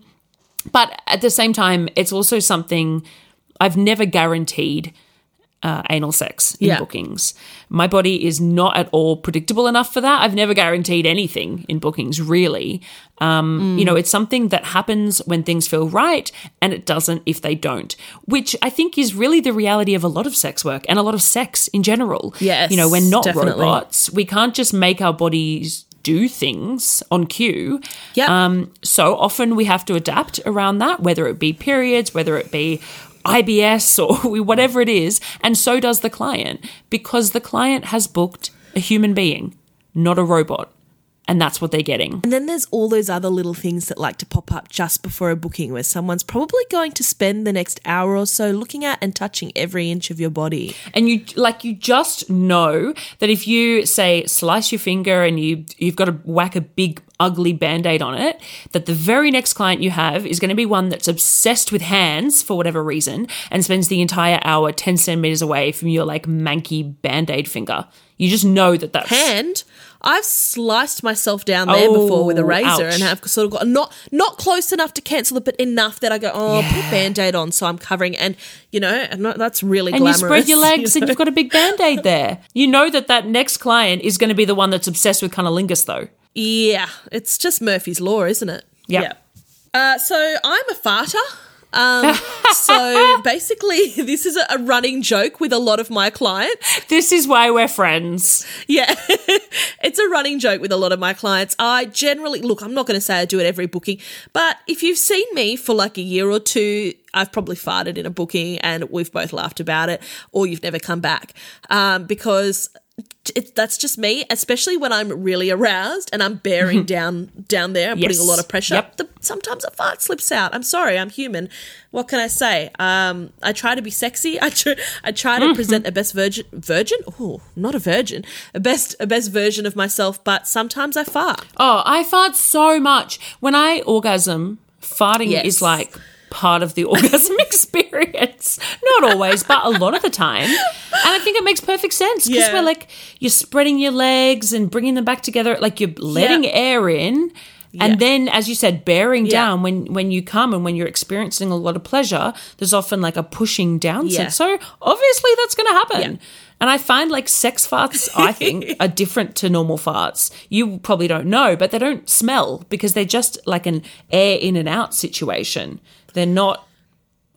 [SPEAKER 1] But at the same time, it's also something I've never guaranteed uh, anal sex in
[SPEAKER 2] Yeah.
[SPEAKER 1] bookings. My body is not at all predictable enough for that. I've never guaranteed anything in bookings, really. Um, You know, it's something that happens when things feel right and it doesn't if they don't, which I think is really the reality of a lot of sex work and a lot of sex in general.
[SPEAKER 2] Yes,
[SPEAKER 1] You know, we're not
[SPEAKER 2] definitely.
[SPEAKER 1] robots. We can't just make our bodies do things on cue.
[SPEAKER 2] Yep.
[SPEAKER 1] Um, so often we have to adapt around that, whether it be periods, whether it be IBS or whatever it is. And so does the client because the client has booked a human being, not a robot. And that's what they're getting.
[SPEAKER 2] And then there's all those other little things that like to pop up just before a booking where someone's probably going to spend the next hour or so looking at and touching every inch of your body.
[SPEAKER 1] and you like you just know that if you say slice your finger and you you've got to whack a big ugly band-aid on it that the very next client you have is going to be one that's obsessed with hands for whatever reason and spends the entire hour 10 centimeters away from your like manky band-aid finger you just know that that's
[SPEAKER 2] And I've sliced myself down there
[SPEAKER 1] Oh,
[SPEAKER 2] before with a razor
[SPEAKER 1] ouch.
[SPEAKER 2] and have sort of got not not close enough to cancel it, but enough that I go, oh, put a band-aid on so I'm covering. And you know, and that's really
[SPEAKER 1] and
[SPEAKER 2] glamorous.
[SPEAKER 1] you spread your legs
[SPEAKER 2] you
[SPEAKER 1] and you've got a big band-aid there you know that that next client is going to be the one that's obsessed with cunnilingus though
[SPEAKER 2] Yeah, it's just Murphy's Law, isn't it?
[SPEAKER 1] Yep.
[SPEAKER 2] Yeah. Uh, so I'm a farter. Um, so basically, this is a, running joke with a lot of my clients.
[SPEAKER 1] this is why we're friends
[SPEAKER 2] Yeah, it's a running joke with a lot of my clients. I generally look. I'm not going to say I do it every booking, but if you've seen me for like a year or two, I've probably farted in a booking, and we've both laughed about it, or you've never come back um, because. It, that's just me, especially when I'm really aroused and I'm bearing down down there, and putting a lot of pressure.
[SPEAKER 1] Yep.
[SPEAKER 2] The, sometimes a fart slips out. I'm sorry, I'm human. What can I say? Um, I try to be sexy. I try, I try to present a best virgin, virgin. Oh, not a virgin. A best, a best version of myself. But sometimes I fart.
[SPEAKER 1] Oh, I fart so much. When I orgasm, farting
[SPEAKER 2] Yes.
[SPEAKER 1] is like part of the orgasm experience. Not always, but a lot of the time. And I think it makes perfect sense because
[SPEAKER 2] Yeah.
[SPEAKER 1] we're like, you're spreading your legs and bringing them back together, like you're letting
[SPEAKER 2] Yeah.
[SPEAKER 1] air in. And
[SPEAKER 2] Yeah.
[SPEAKER 1] then, as you said, bearing down when when you come and when you're experiencing a lot of pleasure, there's often like a pushing down
[SPEAKER 2] Yeah.
[SPEAKER 1] sense. So obviously that's going to happen. And I find like sex farts, I think, are different to normal farts. You probably don't know, but they don't smell because they're just like an air in and out situation. They're not.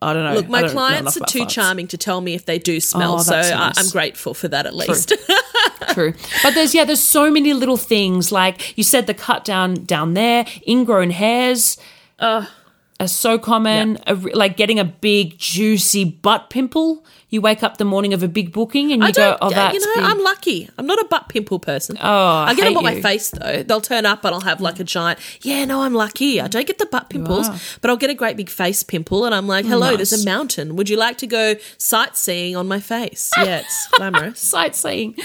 [SPEAKER 1] I don't know.
[SPEAKER 2] Look, my clients are too
[SPEAKER 1] farts.
[SPEAKER 2] charming to tell me if they do oh, smell.
[SPEAKER 1] Oh,
[SPEAKER 2] so I,
[SPEAKER 1] nice.
[SPEAKER 2] I'm grateful for that at least.
[SPEAKER 1] True. But there's yeah, there's so many little things like you said the cut down down there, ingrown hairs. Are so common. A like getting a big juicy butt pimple. You wake up the morning of a big booking and you go, "Oh, that's
[SPEAKER 2] you know,
[SPEAKER 1] big."
[SPEAKER 2] I'm lucky. I'm not a butt pimple person.
[SPEAKER 1] Oh, I
[SPEAKER 2] I get them on my face though. They'll turn up and I'll have like a giant. Yeah, no, I'm lucky. I don't get the butt pimples, but I'll get a great big face pimple, and I'm like, hello, there's a mountain. Would you like to go sightseeing on my face? Yeah, it's glamorous.
[SPEAKER 1] sightseeing.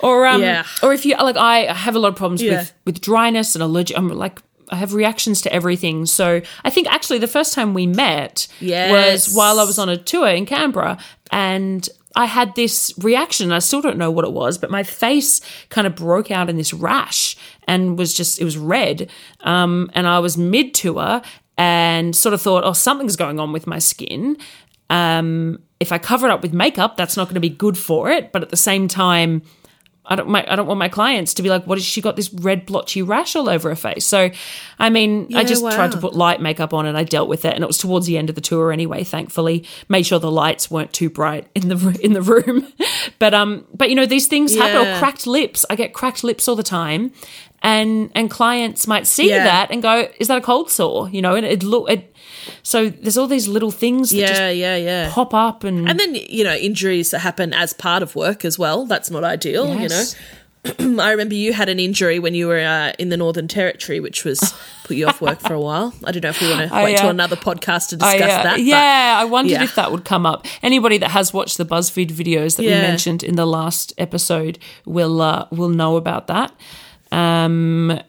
[SPEAKER 1] Or um,
[SPEAKER 2] Yeah.
[SPEAKER 1] or if you like, I have a lot of problems
[SPEAKER 2] Yeah.
[SPEAKER 1] with with dryness and allergic. I'm like. I have reactions to everything. So I think actually the first time we met
[SPEAKER 2] Yes.
[SPEAKER 1] was while I was on a tour in Canberra and I had this reaction. I still don't know what it was, but my face kind of broke out in this rash and was just, it was red. Um, and I was mid tour and sort of thought, oh, something's going on with my skin. Um, if I cover it up with makeup, that's not going to be good for it. But at the same time, I don't, my, I don't want my clients to be like, what has she got this red blotchy rash all over her face? So, I mean, I
[SPEAKER 2] Yeah,
[SPEAKER 1] just tried to put light makeup on and I dealt with it. And it was towards the end of the tour anyway, thankfully. Made sure the lights weren't too bright in the in the room. but um, but you know, these things happen. Or cracked lips. I get cracked lips all the time. And and clients might see
[SPEAKER 2] Yeah.
[SPEAKER 1] that and go, is that a cold sore? You know, and it look it so there's all these little things that
[SPEAKER 2] Yeah,
[SPEAKER 1] just
[SPEAKER 2] yeah, yeah.
[SPEAKER 1] pop up and,
[SPEAKER 2] And then you know injuries that happen as part of work as well. That's not ideal.
[SPEAKER 1] Yes.
[SPEAKER 2] You know, I remember you had an injury when you were uh, in the Northern Territory, which was put you off work for a while. I don't know if we want to
[SPEAKER 1] I,
[SPEAKER 2] wait till
[SPEAKER 1] uh,
[SPEAKER 2] another podcast to
[SPEAKER 1] I,
[SPEAKER 2] discuss
[SPEAKER 1] uh,
[SPEAKER 2] that. but-
[SPEAKER 1] Yeah, I wondered
[SPEAKER 2] yeah.
[SPEAKER 1] if that would come up. Anybody that has watched the BuzzFeed videos that we mentioned in the last episode will uh, will know about that. Um,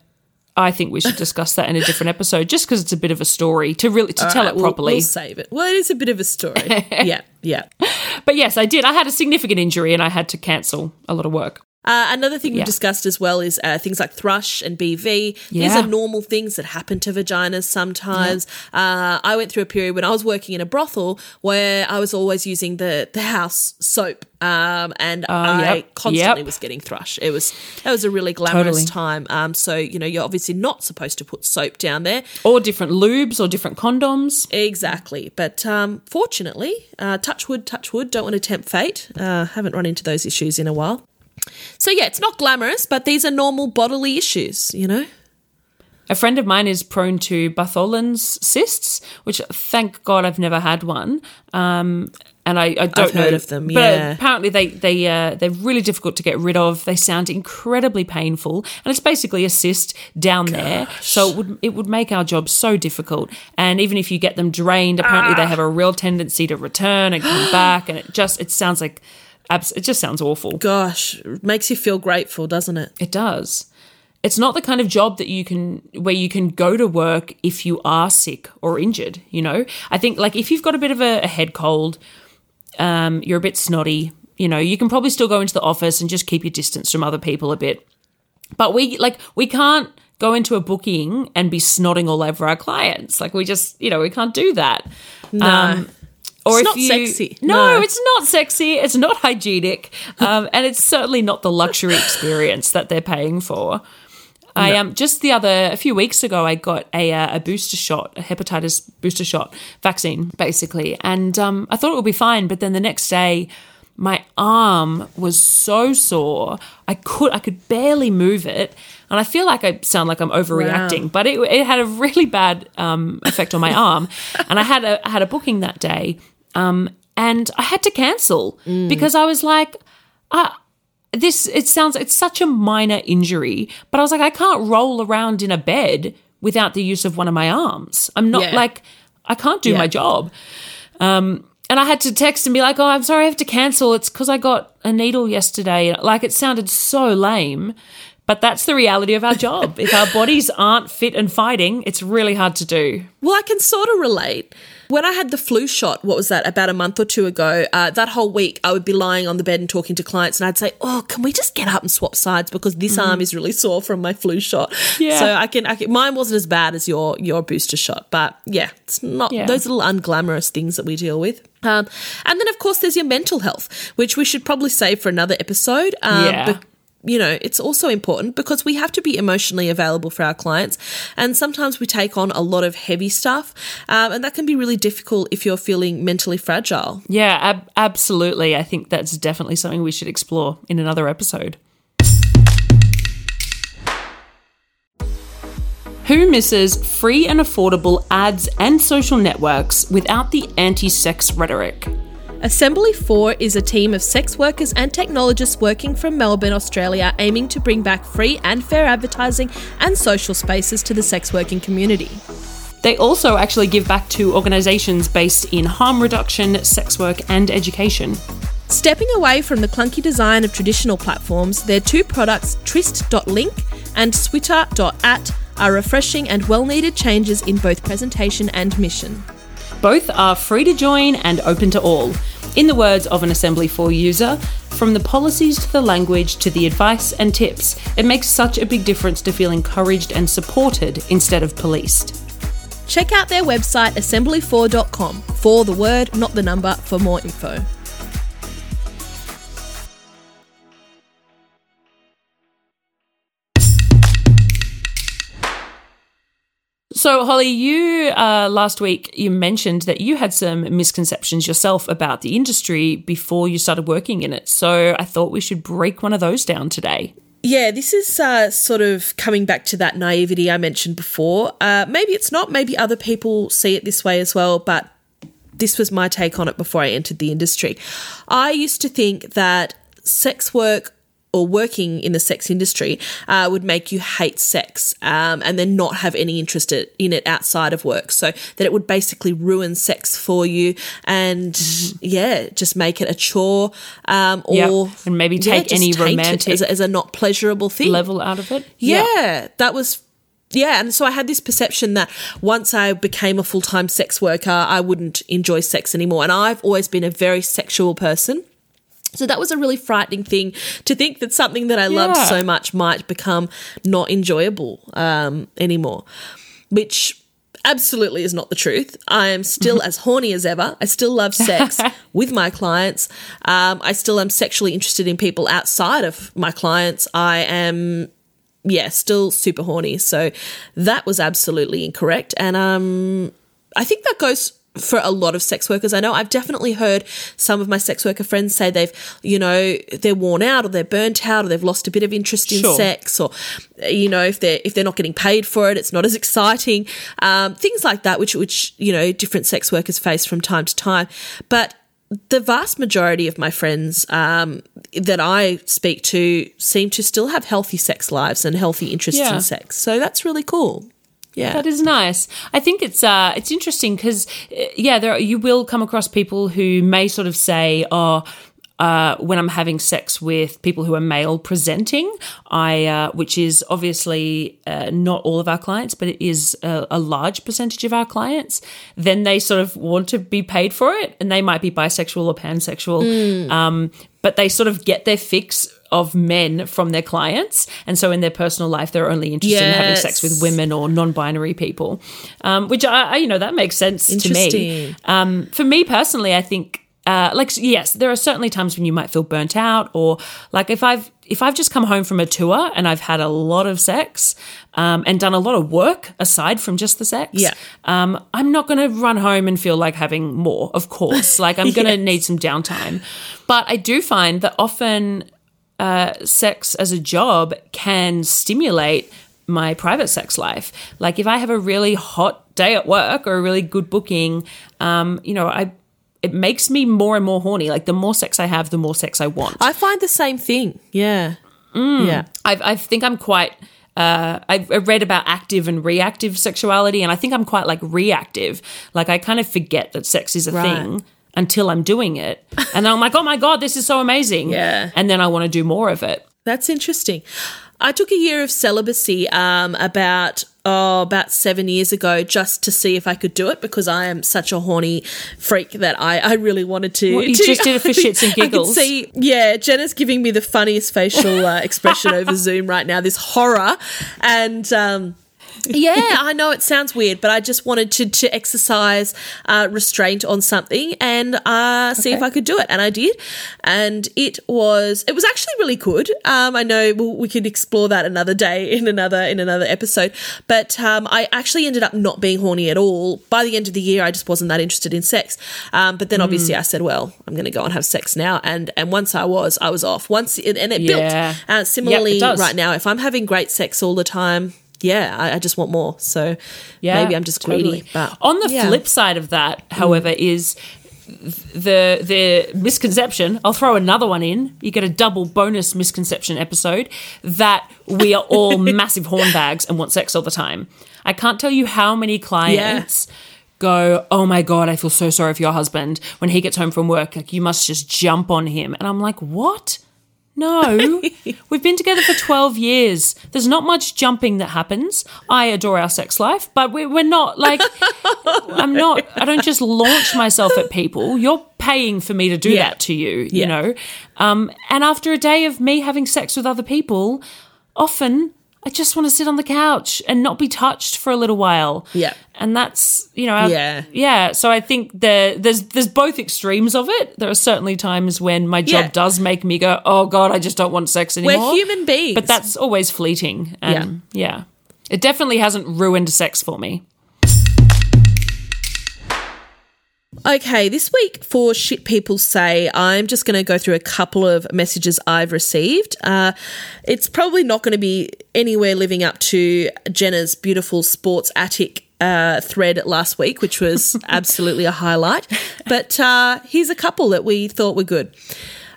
[SPEAKER 1] I think we should discuss that in a different episode, just because it's a bit of a story to really to tell
[SPEAKER 2] Alright,
[SPEAKER 1] it
[SPEAKER 2] we'll-
[SPEAKER 1] properly.
[SPEAKER 2] We'll, save it. Well, it is a bit of a story. yeah, yeah.
[SPEAKER 1] But yes, I did. I had a significant injury and I had to cancel a lot of work.
[SPEAKER 2] Uh, another thing we
[SPEAKER 1] Yeah.
[SPEAKER 2] discussed as well is uh, things like thrush and BV. These are normal things that happen to vaginas sometimes. Uh, I went through a period when I was working in a brothel where I was always using the the house soap, um, and I
[SPEAKER 1] Uh, yep.
[SPEAKER 2] constantly
[SPEAKER 1] Yep.
[SPEAKER 2] was getting thrush. It was that was a really glamorous
[SPEAKER 1] Totally.
[SPEAKER 2] time. Um, so you know you're obviously not supposed to put soap down there.
[SPEAKER 1] Or different lubes or different condoms.
[SPEAKER 2] Exactly. But um, fortunately, uh, touch wood, touch wood, don't want to tempt fate. Uh, haven't run into those issues in a while. So, yeah, it's not glamorous, but these are normal bodily issues, you know?
[SPEAKER 1] A friend of mine is prone to Bartholin's cysts, which thank God I've never had one. Um, and I, I don't
[SPEAKER 2] I've
[SPEAKER 1] know
[SPEAKER 2] heard of them,
[SPEAKER 1] but
[SPEAKER 2] yeah.
[SPEAKER 1] apparently they they uh, they're really difficult to get rid of. They sound incredibly painful, and it's basically a cyst down there. So it would it would make our job so difficult. And even if you get them drained, apparently
[SPEAKER 2] Ah.
[SPEAKER 1] they have a real tendency to return and come back. And it just it sounds like abs- it just sounds awful.
[SPEAKER 2] Gosh, makes you feel grateful, doesn't it?
[SPEAKER 1] It does. It's not the kind of job that you can where you can go to work if you are sick or injured, you know? I think like if you've got a bit of a, a head cold, um, you're a bit snotty, you know, you can probably still go into the office and just keep your distance from other people a bit. But we like we can't go into a booking and be snotting all over our clients. Like we just, you know, we can't do that.
[SPEAKER 2] No.
[SPEAKER 1] Or
[SPEAKER 2] It's not
[SPEAKER 1] you,
[SPEAKER 2] sexy.
[SPEAKER 1] No,
[SPEAKER 2] No.
[SPEAKER 1] it's not sexy. It's not hygienic, um, and it's certainly not the luxury experience that they're paying for. I um just the other a few weeks ago I got a uh, a booster shot, a hepatitis booster shot vaccine, basically, and um, I thought it would be fine. But then the next day, my arm was so sore I could I could barely move it, and I feel like I sound like I'm overreacting,
[SPEAKER 2] Wow.
[SPEAKER 1] but it, it had a really bad um, effect on my arm, and I had a I had a booking that day, um, and I had to cancel because I was like, ah, this it sounds it's such a minor injury, but I was like, I can't roll around in a bed without the use of one of my arms. I'm not
[SPEAKER 2] Yeah.
[SPEAKER 1] like I can't do
[SPEAKER 2] Yeah.
[SPEAKER 1] my job. Um, and I had to text and be like, "Oh, I'm sorry, I have to cancel. It's because I got a needle yesterday." Like it sounded so lame, but that's the reality of our job. if our bodies aren't fit and fighting, it's really hard to do.
[SPEAKER 2] Well, I can sort of relate. When I had the flu shot, what was that, about a month or two ago, uh, that whole week I would be lying on the bed and talking to clients, and I'd say, Oh, can we just get up and swap sides because this arm is really sore from my flu shot?
[SPEAKER 1] Yeah.
[SPEAKER 2] So I can, I can, mine wasn't as bad as your, your booster shot, but yeah, it's not
[SPEAKER 1] Yeah.
[SPEAKER 2] those little unglamorous things that we deal with. Um, and then, of course, there's your mental health, which we should probably save for another episode. Um,
[SPEAKER 1] Yeah.
[SPEAKER 2] You know, it's also important because we have to be emotionally available for our clients. And sometimes we take on a lot of heavy stuff. Um, and that can be really difficult if you're feeling mentally fragile.
[SPEAKER 1] Yeah, ab- absolutely. I think that's definitely something we should explore in another episode. Who misses free and affordable ads and social networks without the anti sex rhetoric?
[SPEAKER 2] Assembly 4 is a team of sex workers and technologists working from Melbourne, Australia, aiming to bring back free and fair advertising and social spaces to the sex working community.
[SPEAKER 1] They also actually give back to organisations based in harm reduction, sex work, and education.
[SPEAKER 2] Stepping away from the clunky design of traditional platforms, their two products, Tryst.link and Switter.at, are refreshing and well needed changes in both presentation and mission.
[SPEAKER 1] Both are free to join and open to all. In the words of an Assembly 4 user, from the policies to the language to the advice and tips, it makes such a big difference to feel encouraged and supported instead of policed.
[SPEAKER 2] Check out their website assembly4.com for the word, not the number, for more info.
[SPEAKER 1] So, Holly, you uh, last week you mentioned that you had some misconceptions yourself about the industry before you started working in it. So, I thought we should break one of those down today.
[SPEAKER 2] Yeah, this is uh, sort of coming back to that naivety I mentioned before. Uh, maybe it's not, maybe other people see it this way as well, but this was my take on it before I entered the industry. I used to think that sex work or working in the sex industry uh, would make you hate sex um, and then not have any interest in it outside of work. So that it would basically ruin sex for you and, yeah, just make it a chore um, or.
[SPEAKER 1] Yep. And maybe take
[SPEAKER 2] just
[SPEAKER 1] any romantic
[SPEAKER 2] as a, as a not pleasurable thing.
[SPEAKER 1] Level out of it.
[SPEAKER 2] Yeah, that was yeah, and so I had this perception that once I became a full time sex worker, I wouldn't enjoy sex anymore. And I've always been a very sexual person. So that was a really frightening thing to think that something that I loved so much might become not enjoyable um, anymore, which absolutely is not the truth. I am still as horny as ever. I still love sex with my clients. Um, I still am sexually interested in people outside of my clients. I am yeah, still super horny. So that was absolutely incorrect. And um, I think that goes for a lot of sex workers. I know I've definitely heard some of my sex worker friends say they've, you know, they're worn out or they're burnt out or they've lost a bit of interest in
[SPEAKER 1] Sure.
[SPEAKER 2] sex or, you know, if they're if they're not getting paid for it, it's not as exciting. Um, things like that, which which you know different sex workers face from time to time. But the vast majority of my friends um, that I speak to seem to still have healthy sex lives and healthy interests
[SPEAKER 1] Yeah.
[SPEAKER 2] in sex. So that's really cool. Yeah.
[SPEAKER 1] That is nice. I think it's uh, it's interesting because yeah, there you will come across people who may sort of say, "Oh, uh, when I'm having sex with people who are male presenting, I uh, which is obviously uh, not all of our clients, but it is a, a large percentage of our clients. Then they sort of want to be paid for it, and they might be bisexual or pansexual, um, but they sort of get their fix." Of men from their clients, and so in their personal life, they're only interested in having sex with women or non-binary people, um, which I, I, you know, that makes sense to me. Um, for me personally, I think, uh, like, yes, there are certainly times when you might feel burnt out, or like if I've if I've just come home from a tour and I've had a lot of sex um, and done a lot of work aside from just the sex,
[SPEAKER 2] Yeah.
[SPEAKER 1] um, I'm not going to run home and feel like having more. Of course, like I'm going to
[SPEAKER 2] Yes.
[SPEAKER 1] need some downtime, but I do find that often uh, sex as a job can stimulate my private sex life. Like if I have a really hot day at work or a really good booking, um, you know, I it makes me more and more horny. Like the more sex I have, the more sex I want.
[SPEAKER 2] I find the same thing. Yeah.
[SPEAKER 1] Mm.
[SPEAKER 2] Yeah.
[SPEAKER 1] I, I think I'm quite. Uh, I've read about active and reactive sexuality, and I think I'm quite like reactive. Like I kind of forget that sex is a
[SPEAKER 2] Right.
[SPEAKER 1] thing until I'm doing it, and then I'm like, oh my god, this is so amazing.
[SPEAKER 2] Yeah.
[SPEAKER 1] and then I want to do more of it.
[SPEAKER 2] That's interesting. I took a year of celibacy um, about oh about seven years ago just to see if I could do it because I am such a horny freak that I, I really wanted to.
[SPEAKER 1] You
[SPEAKER 2] to-
[SPEAKER 1] just did it for shits and
[SPEAKER 2] I could
[SPEAKER 1] giggles?
[SPEAKER 2] see, yeah. Jenna's giving me the funniest facial uh, expression over Zoom right now. This horror and. Um, yeah, I know it sounds weird, but I just wanted to to exercise uh, restraint on something and uh, see if I could do it, and I did, and it was it was actually really good. Um, I know we'll, we could explore that another day in another in another episode, but um, I actually ended up not being horny at all. By the end of the year, I just wasn't that interested in sex. Um, but then obviously I said, well, I'm going to go and have sex now, and and once I was, I was off. Once it, and it
[SPEAKER 1] Yeah.
[SPEAKER 2] built. Uh, similarly,
[SPEAKER 1] does.
[SPEAKER 2] right now, if I'm having great sex all the time. Yeah, I, I just want more. So
[SPEAKER 1] Yeah,
[SPEAKER 2] maybe I'm just greedy. But
[SPEAKER 1] on the
[SPEAKER 2] yeah. Mm.
[SPEAKER 1] flip side of that, however, is the the misconception. I'll throw another one in. You get a double bonus misconception episode that we are all massive hornbags and want sex all the time. I can't tell you how many clients go, "Oh my god, I feel so sorry for your husband when he gets home from work. Like you must just jump on him." And I'm like, "What?" No, we've been together for 12 years. There's not much jumping that happens. I adore our sex life, but we, we're not like, I'm not, I don't just launch myself at people. You're paying for me to do
[SPEAKER 2] Yeah.
[SPEAKER 1] that to you, you know? Um, and after a day of me having sex with other people, often I just want to sit on the couch and not be touched for a little while.
[SPEAKER 2] Yeah.
[SPEAKER 1] And that's, you know, our-
[SPEAKER 2] Yeah.
[SPEAKER 1] yeah. So I think there, there's there's both extremes of it. There are certainly times when my job
[SPEAKER 2] Yeah.
[SPEAKER 1] does make me go, oh god, I just don't want sex anymore.
[SPEAKER 2] We're human beings.
[SPEAKER 1] but that's always fleeting. And yeah. it definitely hasn't ruined sex for me.
[SPEAKER 2] Okay, this week for Shit People Say, I'm just going to go through a couple of messages I've received. Uh, it's probably not going to be anywhere living up to Jenna's beautiful sports attic uh, thread last week, which was absolutely a highlight. But uh, here's a couple that we thought were good.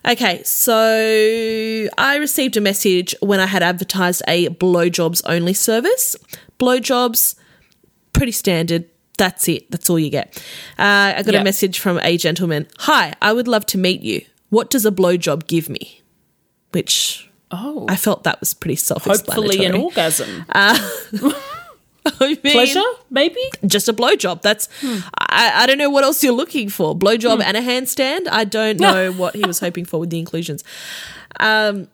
[SPEAKER 2] Okay, so I received a message when I had advertised a blowjobs only service. Blowjobs, pretty standard. That's it. That's all you get. Uh, I got
[SPEAKER 1] Yeah.
[SPEAKER 2] a message from a gentleman. Hi, I would love to meet you. What does a blowjob give me? Which
[SPEAKER 1] Oh.
[SPEAKER 2] I felt that was pretty self-explanatory.
[SPEAKER 1] Hopefully an orgasm.
[SPEAKER 2] I mean,
[SPEAKER 1] Pleasure, maybe?
[SPEAKER 2] just a blowjob. That's I, I don't know what else you're looking for. Blowjob and a handstand. I don't know what he was hoping for with the inclusions. Um,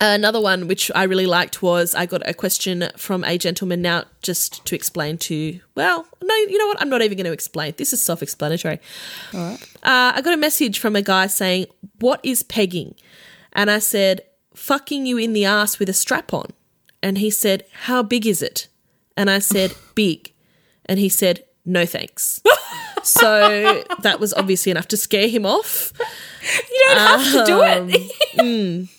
[SPEAKER 2] another one which I really liked was I got a question from a gentleman. Now, just to explain to well, no, you know what? I'm not even going to explain. This is self-explanatory. Uh, I got a message from a guy saying, "What is pegging?" And I said, "Fucking you in the ass with a strap on." And he said, "How big is it?" And I said, "Big." And he said, "No thanks." so that was obviously enough to scare him off.
[SPEAKER 1] You don't have to do it.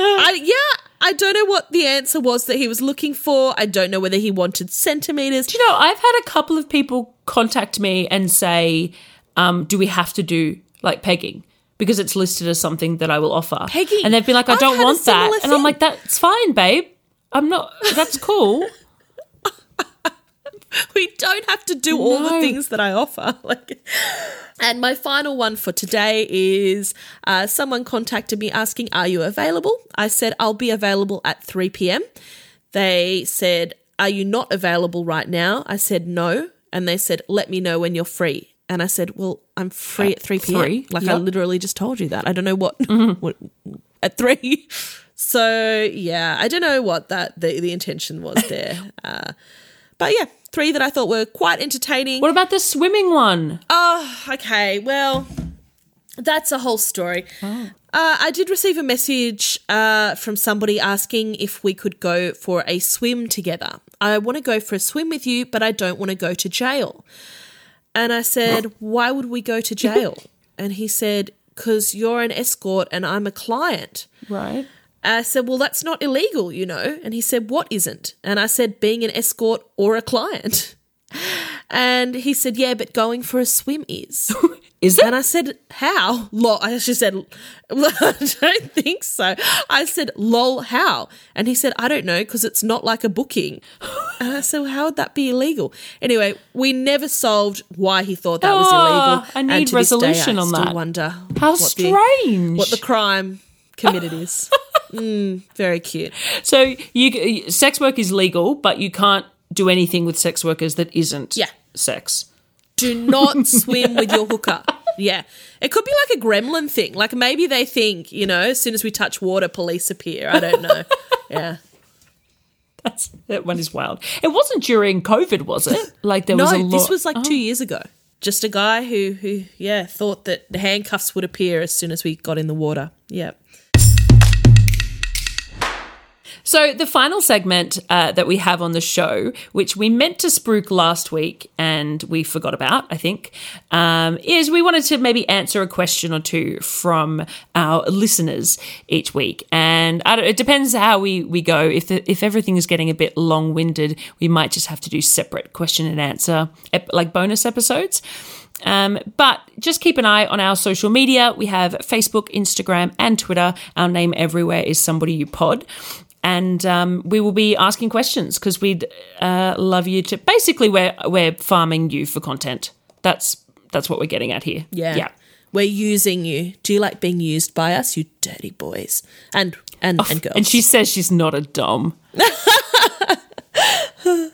[SPEAKER 2] I, yeah, I don't know what the answer was that he was looking for. I don't know whether he wanted centimeters.
[SPEAKER 1] Do you know, I've had a couple of people contact me and say, um, do we have to do like pegging? Because it's listed as something that I will offer.
[SPEAKER 2] Pegging?
[SPEAKER 1] And they've been like, I
[SPEAKER 2] I've
[SPEAKER 1] don't want that.
[SPEAKER 2] similar
[SPEAKER 1] And I'm like, that's fine, babe. I'm not, that's cool.
[SPEAKER 2] We don't have to do all the things that I offer. Like, and my final one for today is uh, someone contacted me asking, "Are you available?" I said, "I'll be available at three p.m." They said, "Are you not available right now?" I said, "No," and they said, "Let me know when you're free." And I said, "Well, I'm free at three p.m."
[SPEAKER 1] three,
[SPEAKER 2] Like I literally just told you that. I don't know what, what at three. So yeah, I don't know what that the the intention was there. uh, but yeah, three that I thought were quite entertaining.
[SPEAKER 1] What about the swimming one?
[SPEAKER 2] Oh, okay. Well, that's a whole story. Uh, I did receive a message uh, from somebody asking if we could go for a swim together. I want to go for a swim with you, but I don't want to go to jail. And I said, Why would we go to jail? and he said, Because you're an escort and I'm a client.
[SPEAKER 1] Right.
[SPEAKER 2] I said, Well, that's not illegal, you know. And he said, What isn't? And I said, Being an escort or a client. And he said, Yeah, but going for a swim is.
[SPEAKER 1] Is it?
[SPEAKER 2] And I said, How? Lol. I actually said, I don't think so. I said, Lol, how? And he said, I don't know, because it's not like a booking. And I said, well, How would that be illegal? Anyway, we never solved why he thought that was
[SPEAKER 1] Oh,
[SPEAKER 2] illegal.
[SPEAKER 1] I
[SPEAKER 2] And
[SPEAKER 1] need
[SPEAKER 2] to this day,
[SPEAKER 1] resolution
[SPEAKER 2] I
[SPEAKER 1] on that.
[SPEAKER 2] wonder
[SPEAKER 1] How
[SPEAKER 2] what the-
[SPEAKER 1] strange.
[SPEAKER 2] what the crime committed is. Mm, very cute.
[SPEAKER 1] so you sex work is legal, but you can't do anything with sex workers that isn't
[SPEAKER 2] Yeah.
[SPEAKER 1] sex.
[SPEAKER 2] Do not swim with your hooker. Yeah. It could be like a gremlin thing. Like maybe they think, you know, as soon as we touch water, police appear. I don't know. yeah.
[SPEAKER 1] That's that one is wild. It wasn't during COVID, was it? Like there
[SPEAKER 2] No,
[SPEAKER 1] was a lot. Oh.
[SPEAKER 2] this was like two years ago. Just a guy who, who, yeah, thought that the handcuffs would appear as soon as we got in the water. Yeah.
[SPEAKER 1] So, the final segment uh, that we have on the show, which we meant to spruik last week and we forgot about, I think, um, is we wanted to maybe answer a question or two from our listeners each week. And it depends how we, we go. If, the, if everything is getting a bit long winded, we might just have to do separate question and answer, ep- like bonus episodes. Um, but just keep an eye on our social media. We have Facebook, Instagram, and Twitter. Our name everywhere is Somebody You Pod. And um, we will be asking questions because we'd uh, love you to. Basically, we're we're farming you for content. That's that's what we're getting at here.
[SPEAKER 2] Yeah.
[SPEAKER 1] yeah.
[SPEAKER 2] We're using you. Do you like being used by us, you dirty boys? And and, and girls.
[SPEAKER 1] And she says she's not a dom.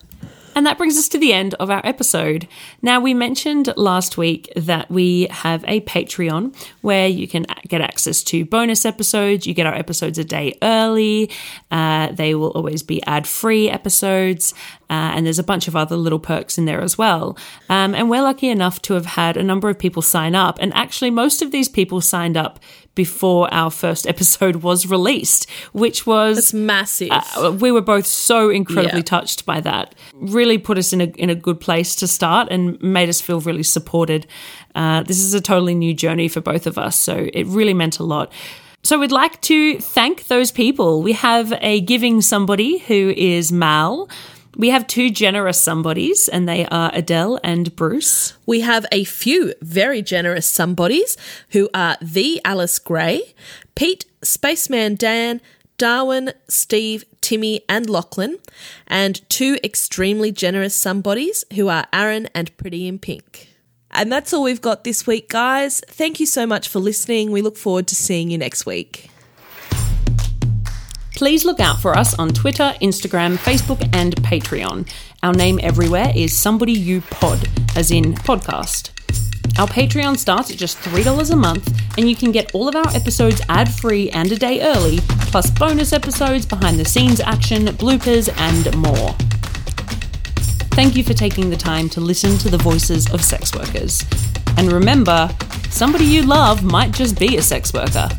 [SPEAKER 1] And that brings us to the end of our episode. Now, we mentioned last week that we have a Patreon where you can get access to bonus episodes. You get our episodes a day early. Uh, they will always be ad free episodes. Uh, and there's a bunch of other little perks in there as well. Um, and we're lucky enough to have had a number of people sign up. And actually, most of these people signed up before our first episode was released, which was
[SPEAKER 2] it's massive.
[SPEAKER 1] uh, we were both so incredibly
[SPEAKER 2] Yeah.
[SPEAKER 1] touched by that. Really put us in a in a good place to start and made us feel really supported. Uh, this is a totally new journey for both of us, so it really meant a lot. So we'd like to thank those people. We have a giving somebody who is Mal. We have two generous somebodies, and they are Adele and Bruce.
[SPEAKER 2] We have a few very generous somebodies who are the Alice Gray, Pete, Spaceman Dan, Darwin, Steve, Timmy, and Lachlan, and two extremely generous somebodies who are Aaron and Pretty in Pink. And that's all we've got this week, guys. Thank you so much for listening. We look forward to seeing you next week.
[SPEAKER 1] Please look out for us on Twitter, Instagram, Facebook, and Patreon. Our name everywhere is Somebody You Pod, as in podcast. Our Patreon starts at just $3 a month, and you can get all of our episodes ad free and a day early, plus bonus episodes, behind the scenes action, bloopers, and more. Thank you for taking the time to listen to the voices of sex workers. And remember, somebody you love might just be a sex worker.